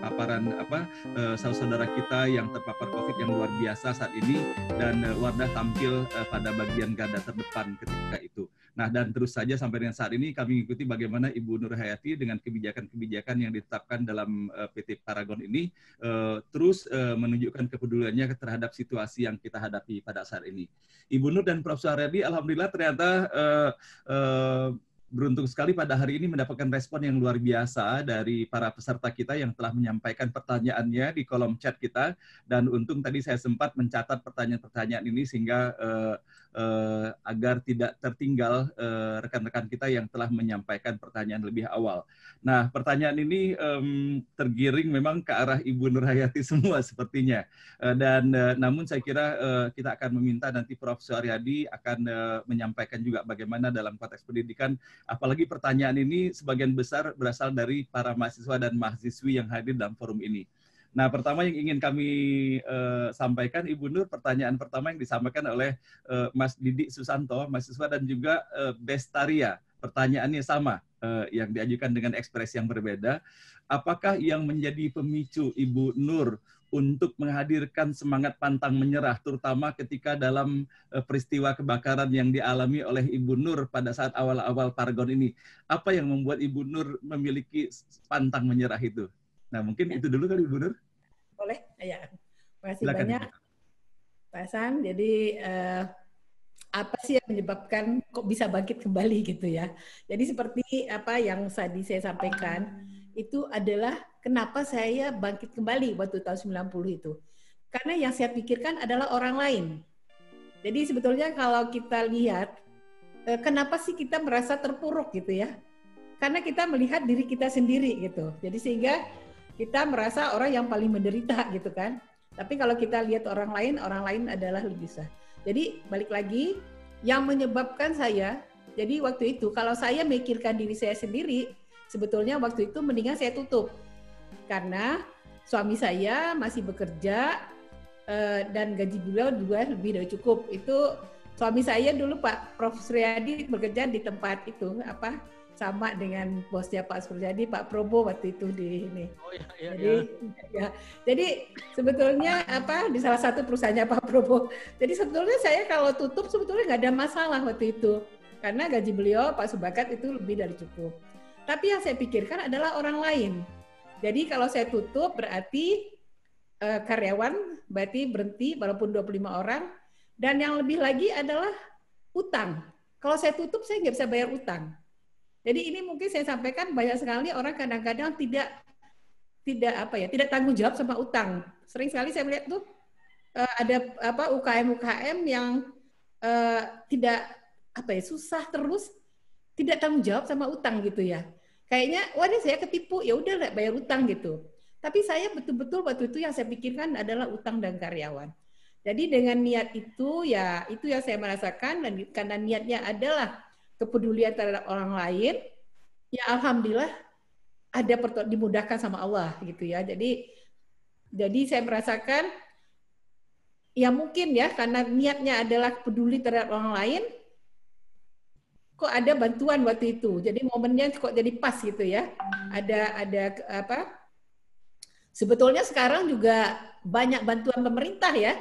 paparan apa uh, saudara kita yang terpapar COVID yang luar biasa saat ini dan Wardah tampil pada bagian garda terdepan ketika itu. Nah dan terus saja sampai dengan saat ini kami mengikuti bagaimana Ibu Nur Hayati dengan kebijakan-kebijakan yang ditetapkan dalam uh, PT Paragon ini uh, terus uh, menunjukkan kepeduliannya terhadap situasi yang kita hadapi pada saat ini. Ibu Nur dan Prof. Hayati, Alhamdulillah ternyata beruntung sekali pada hari ini mendapatkan respon yang luar biasa dari para peserta kita yang telah menyampaikan pertanyaannya di kolom chat kita dan untung tadi saya sempat mencatat pertanyaan-pertanyaan ini sehingga uh, agar tidak tertinggal uh, rekan-rekan kita yang telah menyampaikan pertanyaan lebih awal. Nah, pertanyaan ini um, tergiring memang ke arah Ibu Nurhayati semua sepertinya. Uh, dan uh, namun saya kira uh, kita akan meminta nanti Prof. Suaryadi akan uh, menyampaikan juga bagaimana dalam konteks pendidikan Apalagi pertanyaan ini sebagian besar berasal dari para mahasiswa dan mahasiswi yang hadir dalam forum ini. Nah, pertama yang ingin kami uh, sampaikan, Ibu Nur, pertanyaan pertama yang disampaikan oleh uh, Mas Didi Susanto, mahasiswa dan juga uh, Bestaria. Pertanyaannya sama, uh, yang diajukan dengan ekspresi yang berbeda. Apakah yang menjadi pemicu Ibu Nur untuk menghadirkan semangat pantang menyerah, terutama ketika dalam uh, peristiwa kebakaran yang dialami oleh Ibu Nur pada saat awal-awal Paragon ini. Apa yang membuat Ibu Nur memiliki pantang menyerah itu? Nah, mungkin ya. itu dulu kali Ibu Nur. Boleh, ya. Terima kasih Silakan. banyak, Pak Hasan. Jadi, uh, apa sih yang menyebabkan kok bisa bangkit kembali gitu ya? Jadi seperti apa yang tadi saya sampaikan, itu adalah kenapa saya bangkit kembali waktu tahun 90 itu. Karena yang saya pikirkan adalah orang lain. Jadi sebetulnya kalau kita lihat eh, kenapa sih kita merasa terpuruk gitu ya? Karena kita melihat diri kita sendiri gitu. Jadi sehingga kita merasa orang yang paling menderita gitu kan. Tapi kalau kita lihat orang lain, orang lain adalah lebih besar. Jadi balik lagi, yang menyebabkan saya, jadi waktu itu kalau saya mikirkan diri saya sendiri, sebetulnya waktu itu mendingan saya tutup. Karena suami saya masih bekerja uh, dan gaji beliau juga lebih dari cukup. Itu suami saya dulu Pak Prof Suryadi bekerja di tempat itu apa sama dengan bosnya Pak Suryadi, Pak Probo waktu itu di ini. Oh iya, iya, jadi, iya. ya. Jadi sebetulnya apa di salah satu perusahaannya Pak Probo. Jadi sebetulnya saya kalau tutup sebetulnya nggak ada masalah waktu itu karena gaji beliau Pak Subakat itu lebih dari cukup. Tapi yang saya pikirkan adalah orang lain. Jadi kalau saya tutup berarti uh, karyawan berarti berhenti walaupun 25 orang dan yang lebih lagi adalah utang. Kalau saya tutup saya nggak bisa bayar utang. Jadi ini mungkin saya sampaikan banyak sekali orang kadang-kadang tidak tidak apa ya tidak tanggung jawab sama utang. Sering sekali saya melihat tuh uh, ada apa UKM UKM yang uh, tidak apa ya susah terus tidak tanggung jawab sama utang gitu ya. Kayaknya wah saya ketipu ya udah bayar utang gitu. Tapi saya betul-betul waktu itu yang saya pikirkan adalah utang dan karyawan. Jadi dengan niat itu ya itu yang saya merasakan dan karena niatnya adalah kepedulian terhadap orang lain, ya alhamdulillah ada dimudahkan sama Allah gitu ya. Jadi jadi saya merasakan ya mungkin ya karena niatnya adalah peduli terhadap orang lain, kok ada bantuan waktu itu. Jadi momennya kok jadi pas gitu ya. Ada ada apa? Sebetulnya sekarang juga banyak bantuan pemerintah ya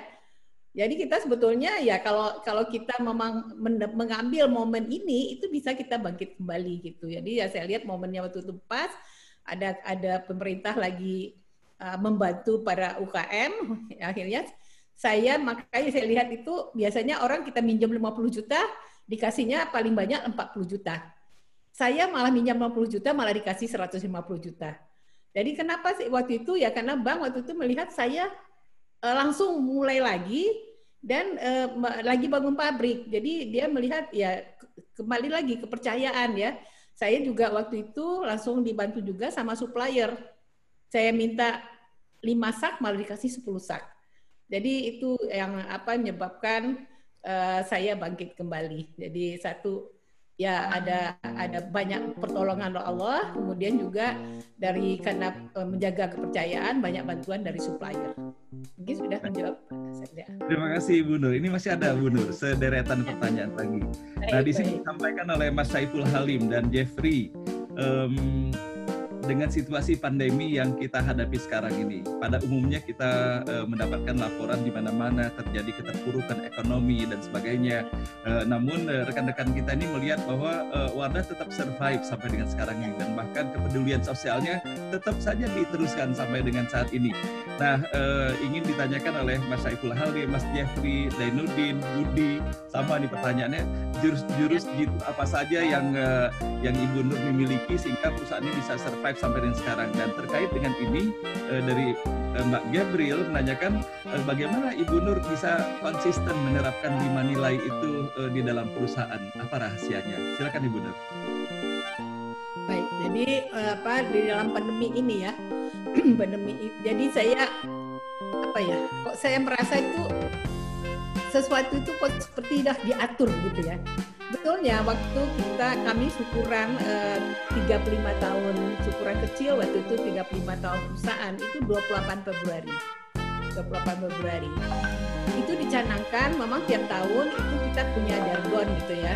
jadi kita sebetulnya ya kalau kalau kita memang mengambil momen ini itu bisa kita bangkit kembali gitu. Jadi ya saya lihat momennya waktu itu pas ada ada pemerintah lagi uh, membantu para UKM akhirnya saya makanya saya lihat itu biasanya orang kita minjem 50 juta dikasihnya paling banyak 40 juta. Saya malah minjam 50 juta malah dikasih 150 juta. Jadi kenapa sih waktu itu ya karena bank waktu itu melihat saya uh, langsung mulai lagi dan uh, lagi bangun pabrik. Jadi dia melihat ya kembali lagi kepercayaan ya. Saya juga waktu itu langsung dibantu juga sama supplier. Saya minta 5 sak malah dikasih 10 sak. Jadi itu yang apa menyebabkan uh, saya bangkit kembali. Jadi satu ya ada ada banyak pertolongan Allah, kemudian juga dari karena menjaga kepercayaan banyak bantuan dari supplier. Mungkin sudah menjawab. Terima kasih Bu Nur. Ini masih ada Bu Nur, sederetan ya. pertanyaan lagi. Nah di sini disampaikan oleh Mas Saiful Halim dan Jeffrey. Um, dengan situasi pandemi yang kita hadapi sekarang ini. Pada umumnya kita uh, mendapatkan laporan di mana-mana terjadi keterpurukan ekonomi dan sebagainya. Uh, namun rekan rekan-rekan kita ini melihat bahwa uh, Wardah tetap survive sampai dengan sekarang ini dan bahkan kepedulian sosialnya tetap saja diteruskan sampai dengan saat ini. Nah, uh, ingin ditanyakan oleh Mas Saiful Haldi, Mas Jeffrey, Dainuddin, Budi, sama nih pertanyaannya, jurus-jurus gitu apa saja yang uh, yang Ibu Nur memiliki sehingga perusahaan ini bisa survive live sampai dengan sekarang. Dan terkait dengan ini uh, dari uh, Mbak Gabriel menanyakan uh, bagaimana Ibu Nur bisa konsisten menerapkan lima nilai itu uh, di dalam perusahaan? Apa rahasianya? Silakan Ibu Nur. Baik jadi apa di dalam pandemi ini ya. Pandemi jadi saya apa ya kok saya merasa itu sesuatu itu kok seperti dah diatur gitu ya Betulnya waktu kita kami syukuran eh, 35 tahun syukuran kecil waktu itu 35 tahun perusahaan itu 28 Februari. 28 Februari. Itu dicanangkan memang tiap tahun itu kita punya jargon gitu ya.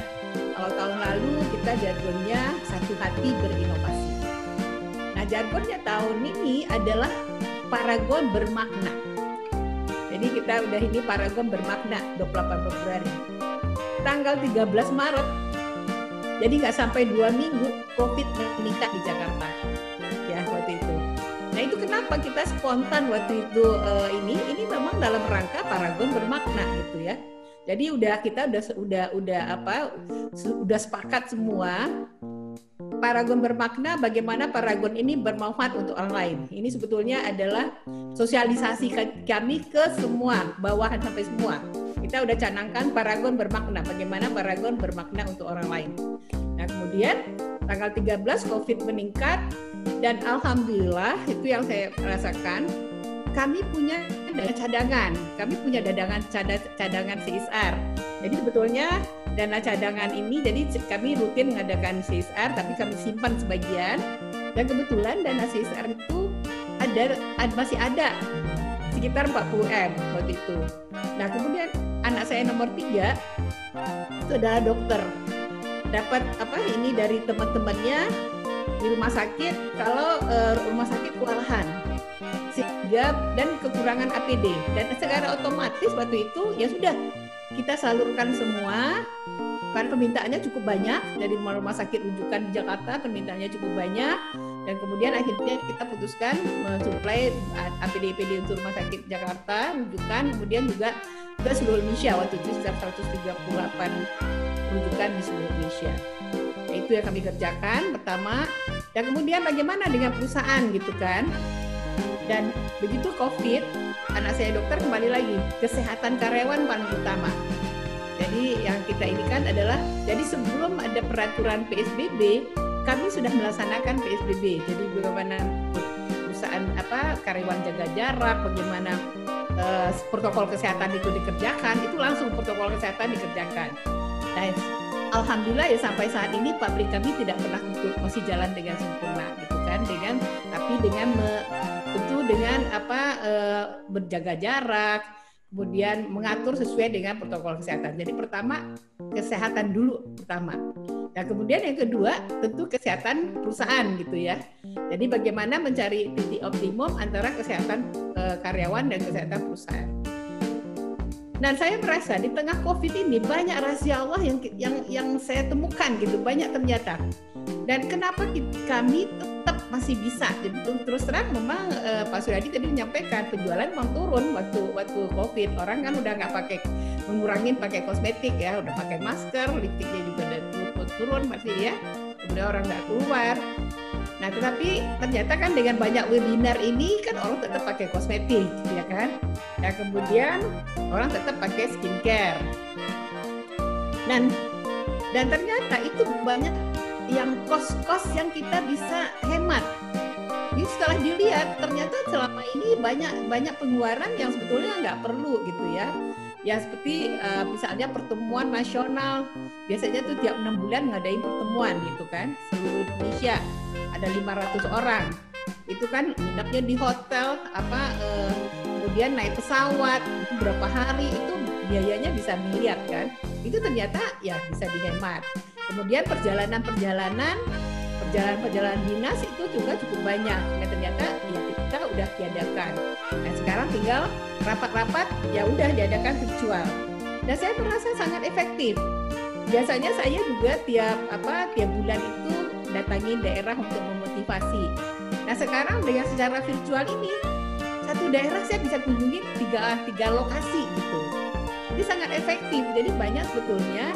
Kalau tahun lalu kita jargonnya satu hati berinovasi. Nah jargonnya tahun ini adalah paragon bermakna. Jadi kita udah ini paragon bermakna 28 Februari tanggal 13 Maret. Jadi nggak sampai dua minggu COVID meningkat di Jakarta. Ya waktu itu. Nah itu kenapa kita spontan waktu itu uh, ini ini memang dalam rangka paragon bermakna gitu ya. Jadi udah kita udah udah udah apa sudah sepakat semua Paragon bermakna bagaimana Paragon ini bermanfaat untuk orang lain. Ini sebetulnya adalah sosialisasi kami ke semua, bawahan sampai semua. Kita udah canangkan Paragon bermakna, bagaimana Paragon bermakna untuk orang lain. Nah kemudian tanggal 13 COVID meningkat dan Alhamdulillah itu yang saya rasakan kami punya cadangan, kami punya cadangan cadangan CSR. Jadi sebetulnya dana cadangan ini jadi kami rutin mengadakan CSR tapi kami simpan sebagian. Dan kebetulan dana CSR itu ada masih ada sekitar 40 M waktu itu. Nah kemudian anak saya nomor tiga itu adalah dokter. Dapat apa ini dari teman-temannya di rumah sakit kalau uh, rumah sakit kewalahan sehingga dan kekurangan APD dan secara otomatis waktu itu ya sudah kita salurkan semua karena permintaannya cukup banyak. Dari rumah, sakit rujukan di Jakarta permintaannya cukup banyak. Dan kemudian akhirnya kita putuskan mensuplai APD-APD untuk rumah sakit Jakarta rujukan. Kemudian juga ke seluruh Indonesia waktu itu sekitar 138 rujukan di seluruh Indonesia. Nah, itu yang kami kerjakan pertama. Dan kemudian bagaimana dengan perusahaan gitu kan? Dan begitu COVID anak saya dokter kembali lagi kesehatan karyawan paling utama. Jadi yang kita ini adalah jadi sebelum ada peraturan PSBB kami sudah melaksanakan PSBB. Jadi bagaimana perusahaan apa karyawan jaga jarak, bagaimana uh, protokol kesehatan itu dikerjakan, itu langsung protokol kesehatan dikerjakan. Nah, alhamdulillah ya sampai saat ini pabrik kami tidak pernah masih jalan dengan sempurna gitu kan dengan tapi dengan me, tentu dengan apa e, berjaga jarak kemudian mengatur sesuai dengan protokol kesehatan. Jadi pertama kesehatan dulu pertama. Dan kemudian yang kedua tentu kesehatan perusahaan gitu ya. Jadi bagaimana mencari titik optimum antara kesehatan e, karyawan dan kesehatan perusahaan. Dan saya merasa di tengah COVID ini banyak rahasia Allah yang yang yang saya temukan gitu banyak ternyata. Dan kenapa kami tetap masih bisa? Jadi terus terang memang uh, Pak Suryadi tadi menyampaikan penjualan memang turun waktu waktu COVID. Orang kan udah nggak pakai mengurangin pakai kosmetik ya, udah pakai masker, lipstiknya juga udah turun, turun masih ya. Kemudian orang nggak keluar. Nah, tetapi ternyata kan dengan banyak webinar ini kan orang tetap pakai kosmetik, ya kan? Nah, kemudian orang tetap pakai skincare. Dan dan ternyata itu banyak yang kos-kos yang kita bisa hemat. Jadi setelah dilihat ternyata selama ini banyak banyak pengeluaran yang sebetulnya nggak perlu gitu ya. Ya seperti uh, misalnya pertemuan nasional biasanya tuh tiap enam bulan ngadain pertemuan gitu kan seluruh Indonesia. Ada 500 orang. Itu kan nginepnya di hotel apa uh, kemudian naik pesawat itu berapa hari itu biayanya bisa miliar kan. Itu ternyata ya bisa dihemat kemudian perjalanan-perjalanan perjalanan-perjalanan dinas itu juga cukup banyak. Nah, ternyata ya kita udah tiadakan nah sekarang tinggal rapat-rapat ya udah diadakan virtual. Dan saya merasa sangat efektif. Biasanya saya juga tiap apa tiap bulan itu datangin daerah untuk memotivasi. Nah sekarang dengan secara virtual ini satu daerah saya bisa kunjungi tiga tiga lokasi gitu. Ini sangat efektif. Jadi banyak sebetulnya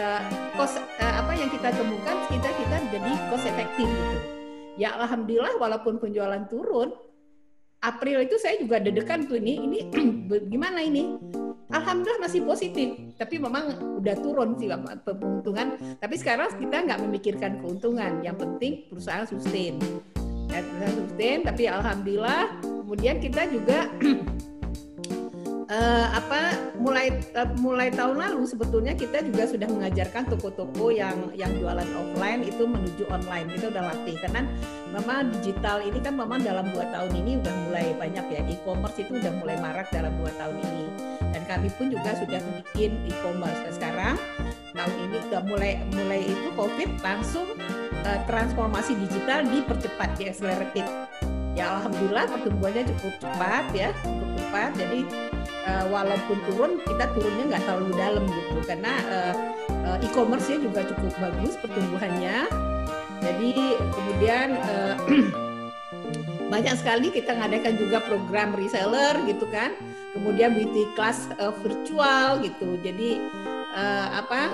uh, kos uh, apa yang kita temukan kita kita jadi cost efektif gitu. Ya alhamdulillah walaupun penjualan turun April itu saya juga dedekan tuh ini ini gimana ini? Alhamdulillah masih positif tapi memang udah turun sih keuntungan. Tapi sekarang kita nggak memikirkan keuntungan yang penting perusahaan sustain. Ya, perusahaan sustain tapi Alhamdulillah kemudian kita juga uh, apa mulai uh, mulai tahun lalu sebetulnya kita juga sudah mengajarkan toko-toko yang yang jualan offline itu menuju online kita udah latih. Karena memang digital ini kan memang dalam dua tahun ini udah mulai banyak ya e-commerce itu udah mulai marak dalam dua tahun ini. Dan kami pun juga sudah bikin e-commerce. Nah, sekarang tahun ini udah mulai mulai itu covid langsung uh, transformasi digital dipercepat di accelerated ya alhamdulillah pertumbuhannya cukup cepat ya cukup cepat. Jadi uh, walaupun turun kita turunnya nggak terlalu dalam gitu. Karena uh, uh, e-commerce-nya juga cukup bagus pertumbuhannya. Jadi kemudian uh, banyak sekali kita ngadakan juga program reseller gitu kan. Kemudian beauty class uh, virtual gitu. Jadi uh, apa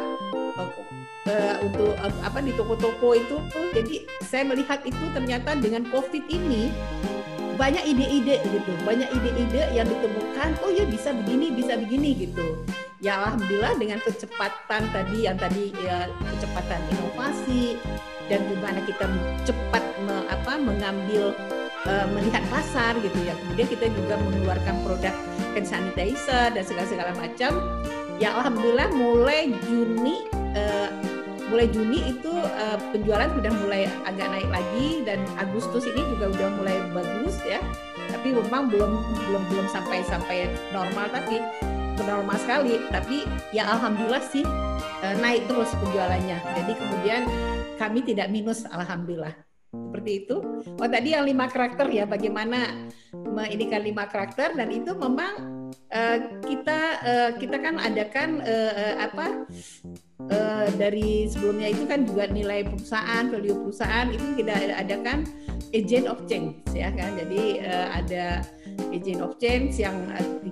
uh, untuk uh, apa di toko-toko itu. Jadi saya melihat itu ternyata dengan covid ini banyak ide-ide gitu banyak ide-ide yang ditemukan oh ya bisa begini bisa begini gitu ya alhamdulillah dengan kecepatan tadi yang tadi ya kecepatan inovasi dan gimana kita cepat me, apa mengambil uh, melihat pasar gitu ya. Kemudian kita juga mengeluarkan produk hand sanitizer dan segala segala macam. Ya alhamdulillah mulai Juni uh, mulai Juni itu uh, penjualan sudah mulai agak naik lagi dan Agustus ini juga udah mulai bagus ya. Tapi memang belum belum belum sampai sampai normal tapi normal sekali. Tapi ya alhamdulillah sih uh, naik terus penjualannya. Jadi kemudian kami tidak minus alhamdulillah seperti itu. Oh tadi yang lima karakter ya, bagaimana menginikan lima karakter dan itu memang uh, kita uh, kita kan adakan uh, uh, apa uh, dari sebelumnya itu kan juga nilai perusahaan, value perusahaan itu kita adakan agent of change ya kan. Jadi uh, ada agent of change yang 30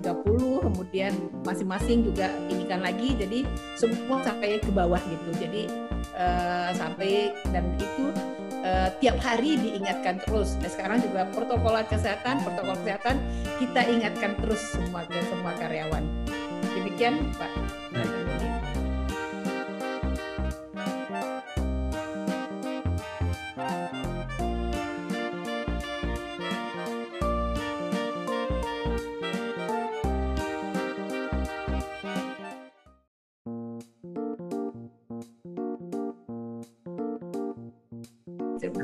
kemudian masing-masing juga inikan lagi jadi semua sampai ke bawah gitu. Jadi uh, sampai dan itu uh, tiap hari diingatkan terus. Nah, sekarang juga protokol kesehatan, protokol kesehatan kita ingatkan terus semua semua karyawan. Demikian, Pak.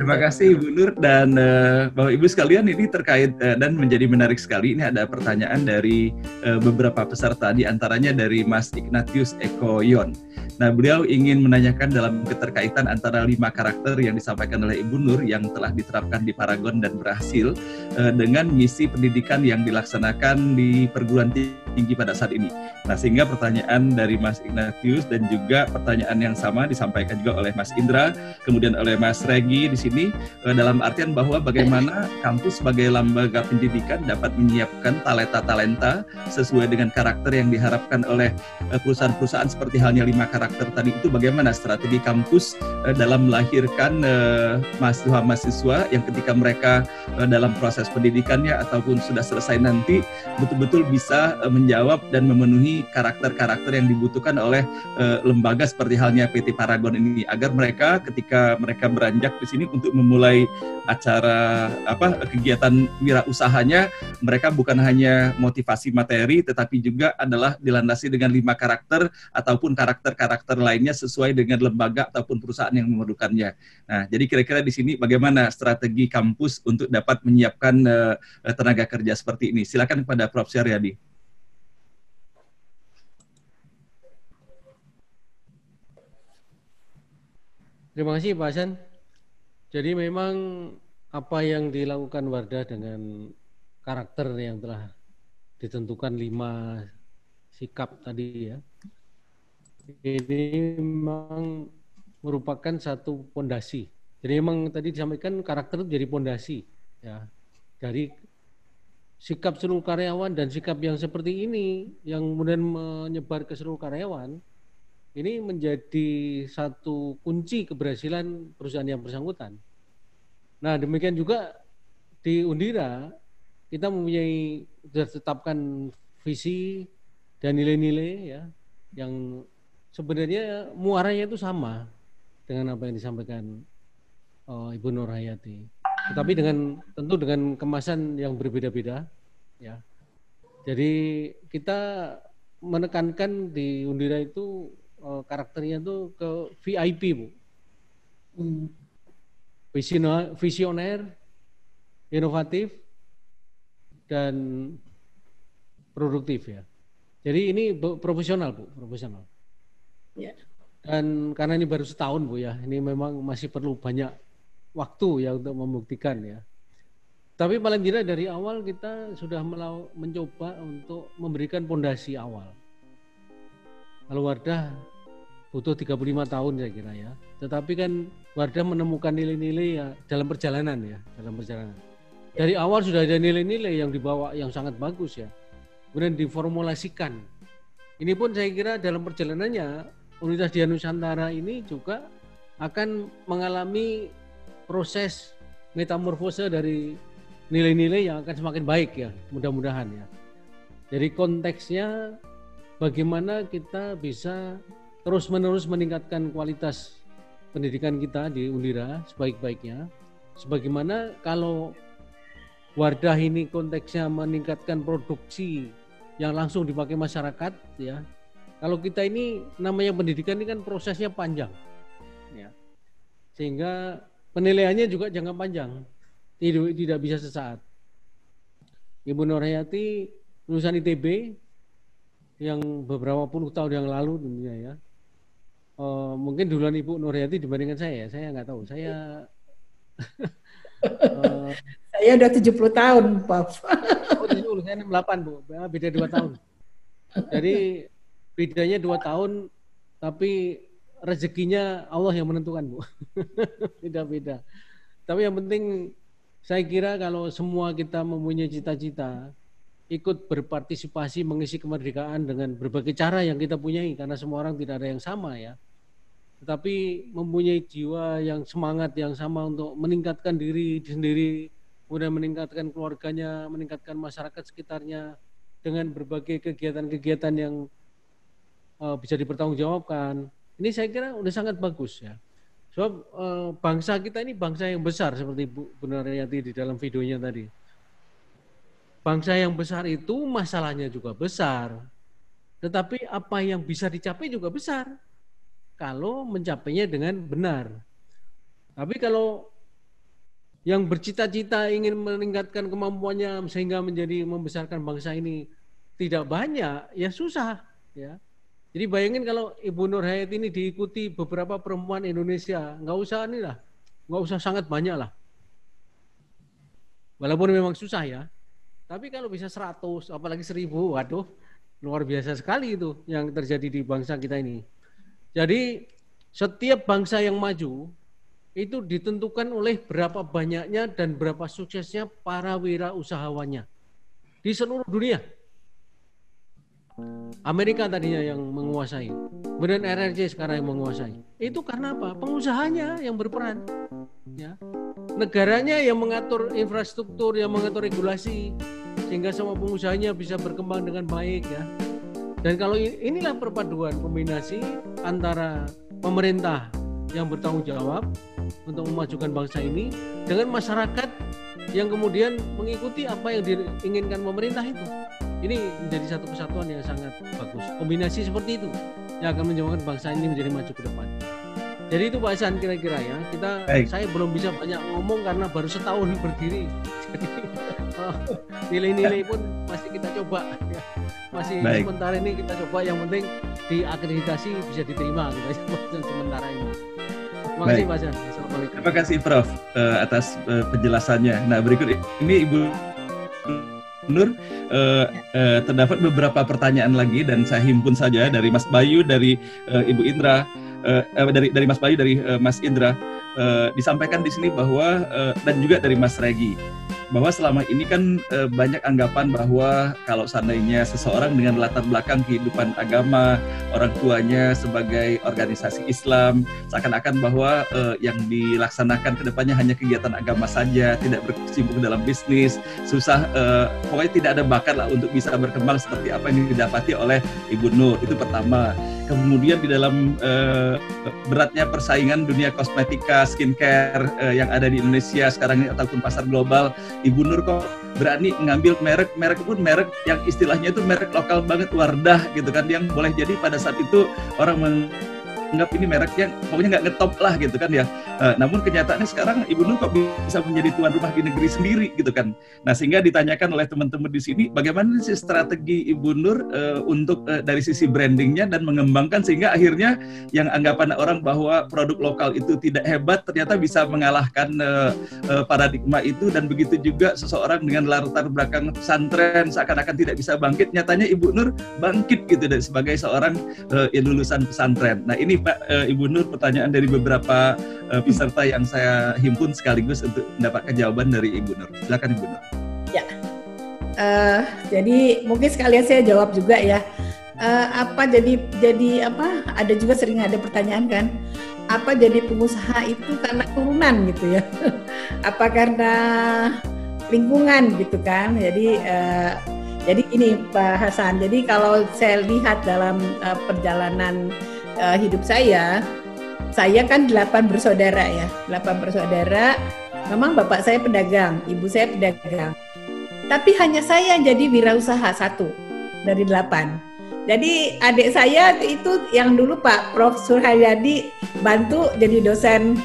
Terima kasih Ibu Nur dan uh, Bapak Ibu sekalian ini terkait uh, dan menjadi menarik sekali ini ada pertanyaan dari uh, beberapa peserta di antaranya dari Mas Ignatius Eko Yon. Nah, beliau ingin menanyakan dalam keterkaitan antara lima karakter yang disampaikan oleh Ibu Nur yang telah diterapkan di Paragon dan berhasil uh, dengan misi pendidikan yang dilaksanakan di perguruan tinggi pada saat ini. Nah, sehingga pertanyaan dari Mas Ignatius dan juga pertanyaan yang sama disampaikan juga oleh Mas Indra, kemudian oleh Mas Regi di sini eh, dalam artian bahwa bagaimana kampus sebagai lembaga pendidikan dapat menyiapkan talenta-talenta sesuai dengan karakter yang diharapkan oleh eh, perusahaan-perusahaan seperti halnya lima karakter tadi. Itu bagaimana strategi kampus eh, dalam melahirkan mahasiswa-mahasiswa yang ketika mereka dalam proses pendidikannya ataupun sudah selesai nanti betul-betul bisa menjawab dan memenuhi karakter-karakter yang dibutuhkan oleh lembaga seperti halnya PT Paragon ini. Agar mereka ketika mereka beranjak di sini untuk memulai acara apa kegiatan wirausahanya mereka bukan hanya motivasi materi tetapi juga adalah dilandasi dengan lima karakter ataupun karakter-karakter lainnya sesuai dengan lembaga ataupun perusahaan yang memerlukannya. Nah, jadi kira-kira di sini bagaimana strategi kampus untuk dapat menyiapkan uh, tenaga kerja seperti ini? Silakan kepada Prof. Syariadi. Terima kasih Pak Hasan. Jadi memang apa yang dilakukan Wardah dengan karakter yang telah ditentukan lima sikap tadi ya, ini memang merupakan satu pondasi. Jadi memang tadi disampaikan karakter jadi pondasi ya dari sikap seluruh karyawan dan sikap yang seperti ini yang kemudian menyebar ke seluruh karyawan ini menjadi satu kunci keberhasilan perusahaan yang bersangkutan. Nah, demikian juga di Undira kita mempunyai sudah tetapkan visi dan nilai-nilai ya yang sebenarnya muaranya itu sama dengan apa yang disampaikan uh, Ibu Nur Hayati. Tetapi dengan tentu dengan kemasan yang berbeda-beda ya. Jadi kita menekankan di Undira itu uh, karakternya tuh ke VIP bu, hmm. visioner, visioner, inovatif dan produktif ya. Jadi ini profesional bu, profesional. Ya. Dan karena ini baru setahun bu ya, ini memang masih perlu banyak waktu ya untuk membuktikan ya. Tapi paling tidak dari awal kita sudah mencoba untuk memberikan pondasi awal. Kalau Wardah butuh 35 tahun saya kira ya. Tetapi kan Wardah menemukan nilai-nilai ya dalam perjalanan ya, dalam perjalanan. dari awal sudah ada nilai-nilai yang dibawa yang sangat bagus ya. Kemudian diformulasikan. Ini pun saya kira dalam perjalanannya Universitas Dian Nusantara ini juga akan mengalami proses metamorfose dari nilai-nilai yang akan semakin baik ya, mudah-mudahan ya. Jadi konteksnya bagaimana kita bisa terus-menerus meningkatkan kualitas pendidikan kita di Undira sebaik-baiknya. Sebagaimana kalau Wardah ini konteksnya meningkatkan produksi yang langsung dipakai masyarakat ya. Kalau kita ini namanya pendidikan ini kan prosesnya panjang. Ya. Sehingga penilaiannya juga jangka panjang. Tidak, tidak bisa sesaat. Ibu Nurhayati lulusan ITB yang beberapa puluh tahun yang lalu tentunya ya uh, mungkin duluan Ibu Nurhayati dibandingkan saya. Saya nggak tahu. Saya uh, saya udah 70 tahun, Pak. oh, 70, saya 68, Bu. Beda 2 tahun. Jadi bedanya 2 tahun tapi rezekinya Allah yang menentukan, Bu. Beda-beda. Tapi yang penting saya kira kalau semua kita mempunyai cita-cita, ikut berpartisipasi mengisi kemerdekaan dengan berbagai cara yang kita punyai karena semua orang tidak ada yang sama ya tetapi mempunyai jiwa yang semangat yang sama untuk meningkatkan diri sendiri, kemudian meningkatkan keluarganya, meningkatkan masyarakat sekitarnya dengan berbagai kegiatan-kegiatan yang uh, bisa dipertanggungjawabkan. Ini saya kira sudah sangat bagus ya. Sebab uh, bangsa kita ini bangsa yang besar seperti Bu Bunarayati di dalam videonya tadi. Bangsa yang besar itu masalahnya juga besar. Tetapi apa yang bisa dicapai juga besar kalau mencapainya dengan benar. Tapi kalau yang bercita-cita ingin meningkatkan kemampuannya sehingga menjadi membesarkan bangsa ini tidak banyak, ya susah. Ya. Jadi bayangin kalau Ibu Nur Hayat ini diikuti beberapa perempuan Indonesia, nggak usah nih lah, nggak usah sangat banyak lah. Walaupun memang susah ya, tapi kalau bisa 100, apalagi 1000, waduh, luar biasa sekali itu yang terjadi di bangsa kita ini. Jadi setiap bangsa yang maju itu ditentukan oleh berapa banyaknya dan berapa suksesnya para wirausahawannya di seluruh dunia. Amerika tadinya yang menguasai, kemudian RRC sekarang yang menguasai. Itu karena apa? Pengusahanya yang berperan. Ya. Negaranya yang mengatur infrastruktur, yang mengatur regulasi, sehingga semua pengusahanya bisa berkembang dengan baik ya. Dan kalau inilah perpaduan kombinasi antara pemerintah yang bertanggung jawab untuk memajukan bangsa ini dengan masyarakat yang kemudian mengikuti apa yang diinginkan pemerintah itu. Ini menjadi satu kesatuan yang sangat bagus. Kombinasi seperti itu yang akan menjadikan bangsa ini menjadi maju ke depan. Jadi itu Pak Hasan kira-kira ya. Kita Baik. saya belum bisa banyak ngomong karena baru setahun berdiri. Jadi oh, nilai-nilai pun masih kita coba. Masih Baik. sementara ini kita coba yang penting diakreditasi bisa diterima gitu sementara ini. Terima kasih Pak Jan. Assalamualaikum. Terima kasih Prof uh, atas uh, penjelasannya. Nah berikut ini Ibu Nur uh, uh, terdapat beberapa pertanyaan lagi dan saya himpun saja dari Mas Bayu, dari uh, Ibu Indra, uh, dari dari Mas Bayu, dari uh, Mas Indra uh, disampaikan di sini bahwa uh, dan juga dari Mas Regi bahwa selama ini kan e, banyak anggapan bahwa kalau seandainya seseorang dengan latar belakang kehidupan agama, orang tuanya sebagai organisasi Islam, seakan-akan bahwa e, yang dilaksanakan ke depannya hanya kegiatan agama saja, tidak berkecimpung dalam bisnis, susah, e, pokoknya tidak ada bakat lah untuk bisa berkembang seperti apa yang didapati oleh Ibu Nur. Itu pertama. Kemudian di dalam e, beratnya persaingan dunia kosmetika, skincare e, yang ada di Indonesia sekarang ini ataupun pasar global, Ibu Nur kok berani ngambil merek merek pun merek yang istilahnya itu merek lokal banget Wardah gitu kan yang boleh jadi pada saat itu orang anggap ini merek yang pokoknya nggak ngetop lah gitu kan ya. Uh, namun kenyataannya sekarang Ibu Nur kok bisa menjadi tuan rumah di negeri sendiri gitu kan. Nah sehingga ditanyakan oleh teman-teman di sini bagaimana sih strategi Ibu Nur uh, untuk uh, dari sisi brandingnya dan mengembangkan sehingga akhirnya yang anggapan orang bahwa produk lokal itu tidak hebat ternyata bisa mengalahkan uh, uh, paradigma itu dan begitu juga seseorang dengan latar belakang pesantren seakan-akan tidak bisa bangkit nyatanya Ibu Nur bangkit gitu sebagai seorang uh, lulusan pesantren. Nah ini Pak uh, Ibu Nur pertanyaan dari beberapa uh, peserta yang saya himpun sekaligus untuk mendapatkan jawaban dari Ibu Nur. Silakan Ibu Nur. Ya. Uh, jadi mungkin sekalian saya jawab juga ya. Uh, apa jadi jadi apa? Ada juga sering ada pertanyaan kan apa jadi pengusaha itu karena turunan gitu ya apa karena lingkungan gitu kan jadi uh, jadi ini Pak Hasan jadi kalau saya lihat dalam uh, perjalanan uh, hidup saya saya kan delapan bersaudara ya. Delapan bersaudara memang bapak saya pedagang ibu saya pedagang. Tapi hanya saya jadi wirausaha satu dari delapan. Jadi adik saya itu yang dulu Pak Prof. Surhayadi bantu jadi dosen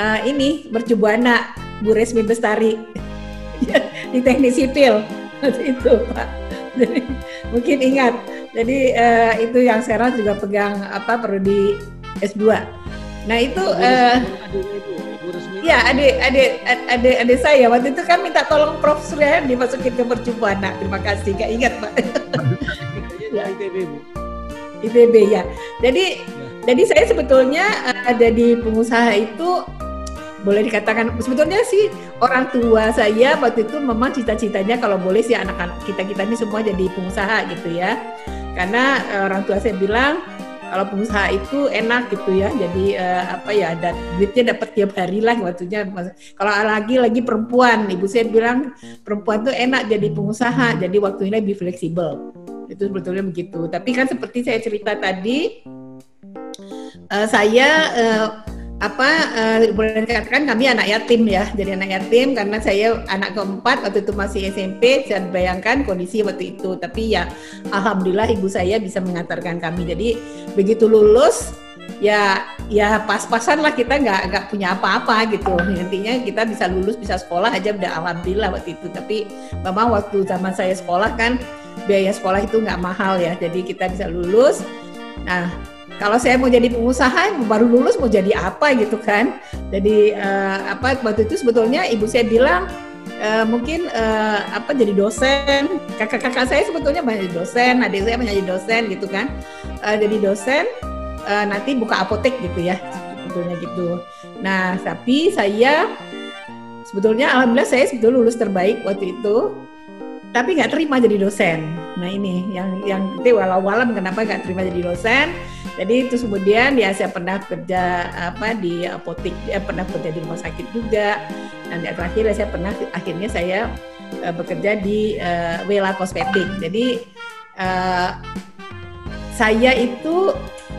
uh, ini mercubuana Bu Resmi Bestari. Di teknik sipil. Itu Pak. Mungkin ingat. Jadi uh, itu yang sekarang juga pegang apa perlu di S2. Nah itu uh, Ya, adik adik adik adik saya waktu itu kan minta tolong Prof Surya dimasukin ke percubuana. Terima kasih, gak ingat Pak. ya. ITB Bu. ITB ya. Jadi ya. jadi saya sebetulnya uh, ada di pengusaha itu boleh dikatakan sebetulnya sih orang tua saya waktu itu memang cita-citanya kalau boleh sih anak-anak kita kita ini semua jadi pengusaha gitu ya. Karena uh, orang tua saya bilang kalau pengusaha itu enak gitu ya jadi uh, apa ya dan duitnya dapat tiap hari lah waktunya kalau lagi lagi perempuan ibu saya bilang perempuan tuh enak jadi pengusaha jadi waktunya lebih fleksibel itu sebetulnya begitu. Tapi kan seperti saya cerita tadi, uh, saya uh, apa uh, boleh dikatakan kami anak yatim ya, jadi anak yatim karena saya anak keempat waktu itu masih SMP. Saya bayangkan kondisi waktu itu. Tapi ya, alhamdulillah ibu saya bisa mengantarkan kami. Jadi begitu lulus ya ya pas-pasan lah kita nggak nggak punya apa-apa gitu intinya kita bisa lulus bisa sekolah aja udah alhamdulillah waktu itu tapi memang waktu zaman saya sekolah kan biaya sekolah itu nggak mahal ya jadi kita bisa lulus nah kalau saya mau jadi pengusaha baru lulus mau jadi apa gitu kan jadi uh, apa waktu itu sebetulnya ibu saya bilang uh, mungkin uh, apa jadi dosen kakak-kakak saya sebetulnya banyak dosen adik saya banyak dosen gitu kan uh, jadi dosen uh, nanti buka apotek gitu ya sebetulnya gitu. Nah tapi saya sebetulnya alhamdulillah saya sebetulnya lulus terbaik waktu itu tapi nggak terima jadi dosen. Nah ini yang yang itu walau walam kenapa nggak terima jadi dosen. Jadi itu kemudian ya saya pernah kerja apa di apotek, ya pernah kerja di rumah sakit juga. Dan yang terakhir ya saya pernah akhirnya saya uh, bekerja di uh, Wela Kosmetik. Jadi uh, saya itu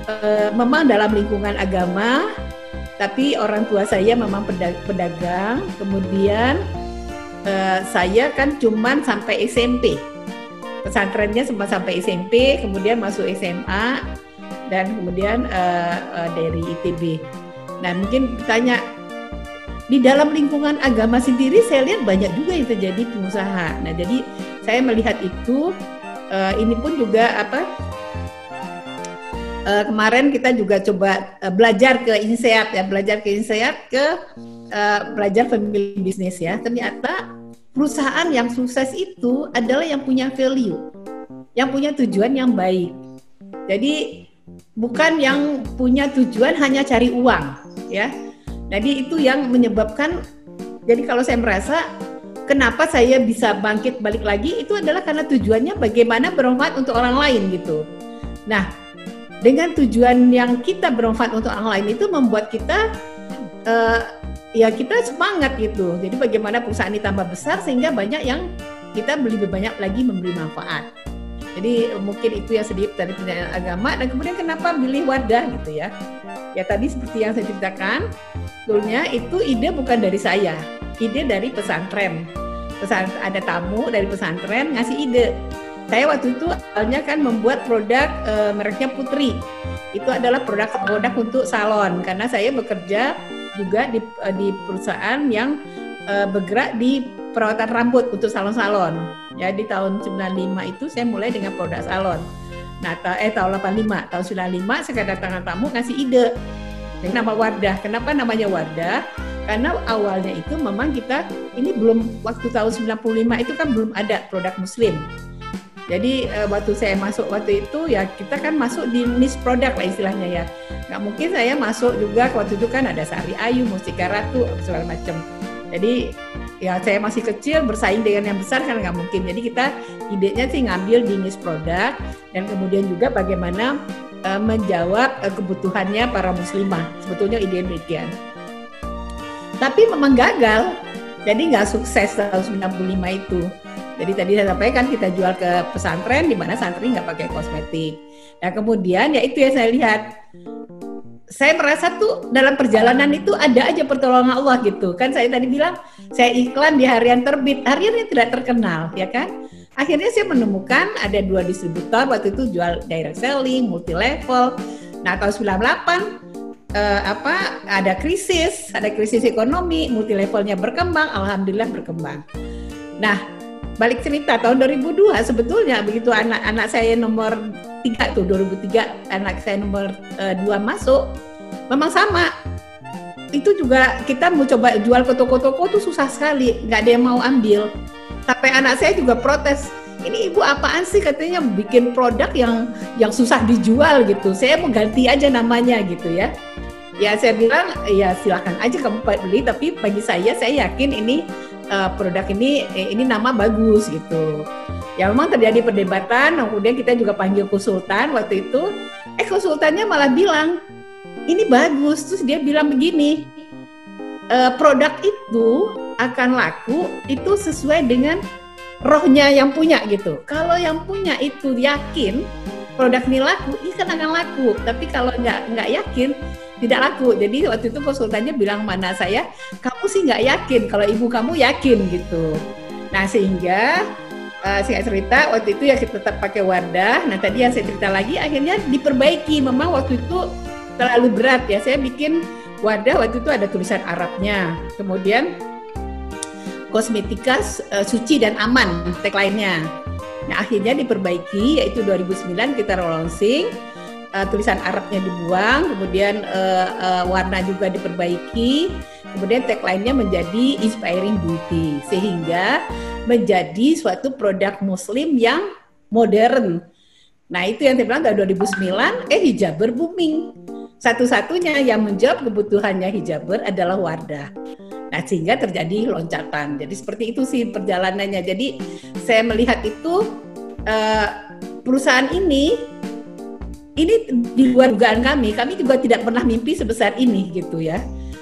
uh, memang dalam lingkungan agama, tapi orang tua saya memang pedagang. Kemudian uh, saya kan cuman sampai SMP, pesantrennya sempat sampai SMP, kemudian masuk SMA dan kemudian uh, uh, dari ITB. Nah mungkin bertanya di dalam lingkungan agama sendiri saya lihat banyak juga yang terjadi pengusaha. Nah jadi saya melihat itu uh, ini pun juga apa uh, kemarin kita juga coba uh, belajar ke INSEAT ya, belajar ke INSEAT ke uh, belajar family bisnis ya. Ternyata perusahaan yang sukses itu adalah yang punya value, yang punya tujuan yang baik. Jadi bukan yang punya tujuan hanya cari uang ya. Jadi itu yang menyebabkan jadi kalau saya merasa kenapa saya bisa bangkit balik lagi itu adalah karena tujuannya bagaimana bermanfaat untuk orang lain gitu. Nah, dengan tujuan yang kita bermanfaat untuk orang lain itu membuat kita uh, ya kita semangat gitu. Jadi bagaimana perusahaan ini tambah besar sehingga banyak yang kita lebih banyak lagi memberi manfaat. Jadi mungkin itu yang sedikit dari pendidikan agama dan kemudian kenapa pilih wadah gitu ya. Ya tadi seperti yang saya ceritakan, sebetulnya itu ide bukan dari saya, ide dari pesantren. Pesan ada tamu dari pesantren ngasih ide saya waktu itu awalnya kan membuat produk e, mereknya Putri. Itu adalah produk-produk untuk salon karena saya bekerja juga di, e, di perusahaan yang e, bergerak di perawatan rambut untuk salon-salon. Ya di tahun 95 itu saya mulai dengan produk salon. Nah, eh tahun 85, tahun 95 saya kedatangan tamu ngasih ide. Nama Wardah. Kenapa namanya Wardah? Karena awalnya itu memang kita ini belum waktu tahun 95 itu kan belum ada produk muslim Jadi uh, waktu saya masuk waktu itu ya kita kan masuk di niche produk lah istilahnya ya. Nggak mungkin saya masuk juga waktu itu kan ada Sari Ayu, Mustika Ratu, segala macam. Jadi ya saya masih kecil bersaing dengan yang besar kan nggak mungkin. Jadi kita idenya sih ngambil di produk dan kemudian juga bagaimana uh, menjawab uh, kebutuhannya para muslimah. Sebetulnya ide demikian. Tapi memang gagal, jadi nggak sukses tahun 95 itu. Jadi tadi saya sampaikan kita jual ke pesantren di mana santri nggak pakai kosmetik. Nah kemudian ya itu yang saya lihat. Saya merasa tuh dalam perjalanan itu ada aja pertolongan Allah gitu. Kan saya tadi bilang saya iklan di harian terbit, harian yang tidak terkenal ya kan. Akhirnya saya menemukan ada dua distributor waktu itu jual direct selling, multi level. Nah tahun 98 eh, apa ada krisis, ada krisis ekonomi, multi levelnya berkembang, alhamdulillah berkembang. Nah, balik cerita tahun 2002 sebetulnya begitu anak-anak saya nomor tiga tuh 2003 anak saya nomor uh, dua masuk memang sama. Itu juga kita mau coba jual ke toko-toko tuh susah sekali nggak ada yang mau ambil. Sampai anak saya juga protes ini ibu apaan sih? Katanya bikin produk yang yang susah dijual gitu. Saya mau ganti aja namanya gitu ya. Ya saya bilang ya silakan aja kamu beli tapi bagi saya saya yakin ini uh, produk ini eh, ini nama bagus gitu. Ya memang terjadi perdebatan, kemudian kita juga panggil konsultan waktu itu. Eh konsultannya malah bilang ini bagus, terus dia bilang begini, e, produk itu akan laku itu sesuai dengan rohnya yang punya gitu. Kalau yang punya itu yakin produk ini laku, ini kan akan laku. Tapi kalau nggak nggak yakin, tidak laku. Jadi waktu itu konsultannya bilang mana saya, kamu sih nggak yakin kalau ibu kamu yakin gitu. Nah sehingga uh, saya cerita waktu itu ya kita tetap pakai wadah. Nah tadi yang saya cerita lagi akhirnya diperbaiki. Memang waktu itu terlalu berat ya. Saya bikin wadah waktu itu ada tulisan Arabnya. Kemudian kosmetika uh, suci dan aman tagline-nya. Nah akhirnya diperbaiki yaitu 2009 kita launching uh, tulisan Arabnya dibuang, kemudian uh, uh, warna juga diperbaiki, kemudian tagline-nya menjadi inspiring beauty sehingga menjadi suatu produk muslim yang modern. Nah, itu yang saya bilang tahun 2009 eh hijaber booming. Satu-satunya yang menjawab kebutuhannya hijaber adalah Wardah. Nah, sehingga terjadi loncatan. Jadi seperti itu sih perjalanannya. Jadi saya melihat itu uh, perusahaan ini ini di luar dugaan kami, kami juga tidak pernah mimpi sebesar ini gitu ya.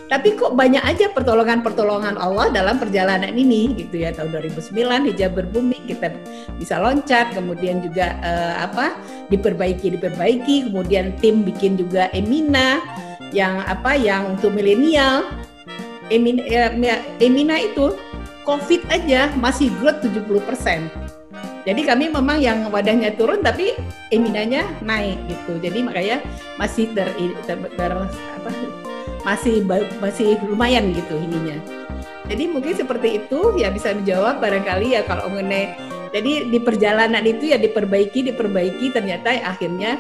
Tapi kok banyak aja pertolongan-pertolongan Allah dalam perjalanan ini gitu ya. Tahun 2009 hijab berbumi kita bisa loncat, kemudian juga eh, apa diperbaiki diperbaiki, kemudian tim bikin juga Emina yang apa yang untuk milenial. Emina, ya, Emina itu COVID aja masih growth 70 persen jadi kami memang yang wadahnya turun tapi eminanya naik gitu. Jadi makanya masih ter, ter, ter apa masih masih lumayan gitu ininya. Jadi mungkin seperti itu ya bisa dijawab barangkali ya kalau mengenai jadi di perjalanan itu ya diperbaiki diperbaiki ternyata akhirnya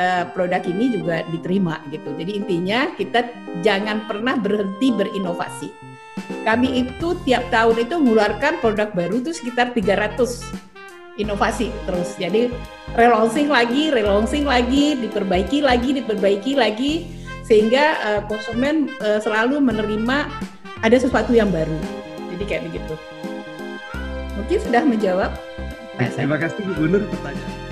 uh, produk ini juga diterima gitu. Jadi intinya kita jangan pernah berhenti berinovasi. Kami itu tiap tahun itu mengeluarkan produk baru itu sekitar 300 inovasi terus. Jadi relaunching lagi, relaunching lagi, diperbaiki lagi, diperbaiki lagi sehingga uh, konsumen uh, selalu menerima ada sesuatu yang baru. Jadi kayak begitu. Mungkin sudah menjawab. Terima kasih Bu Gunur pertanyaan.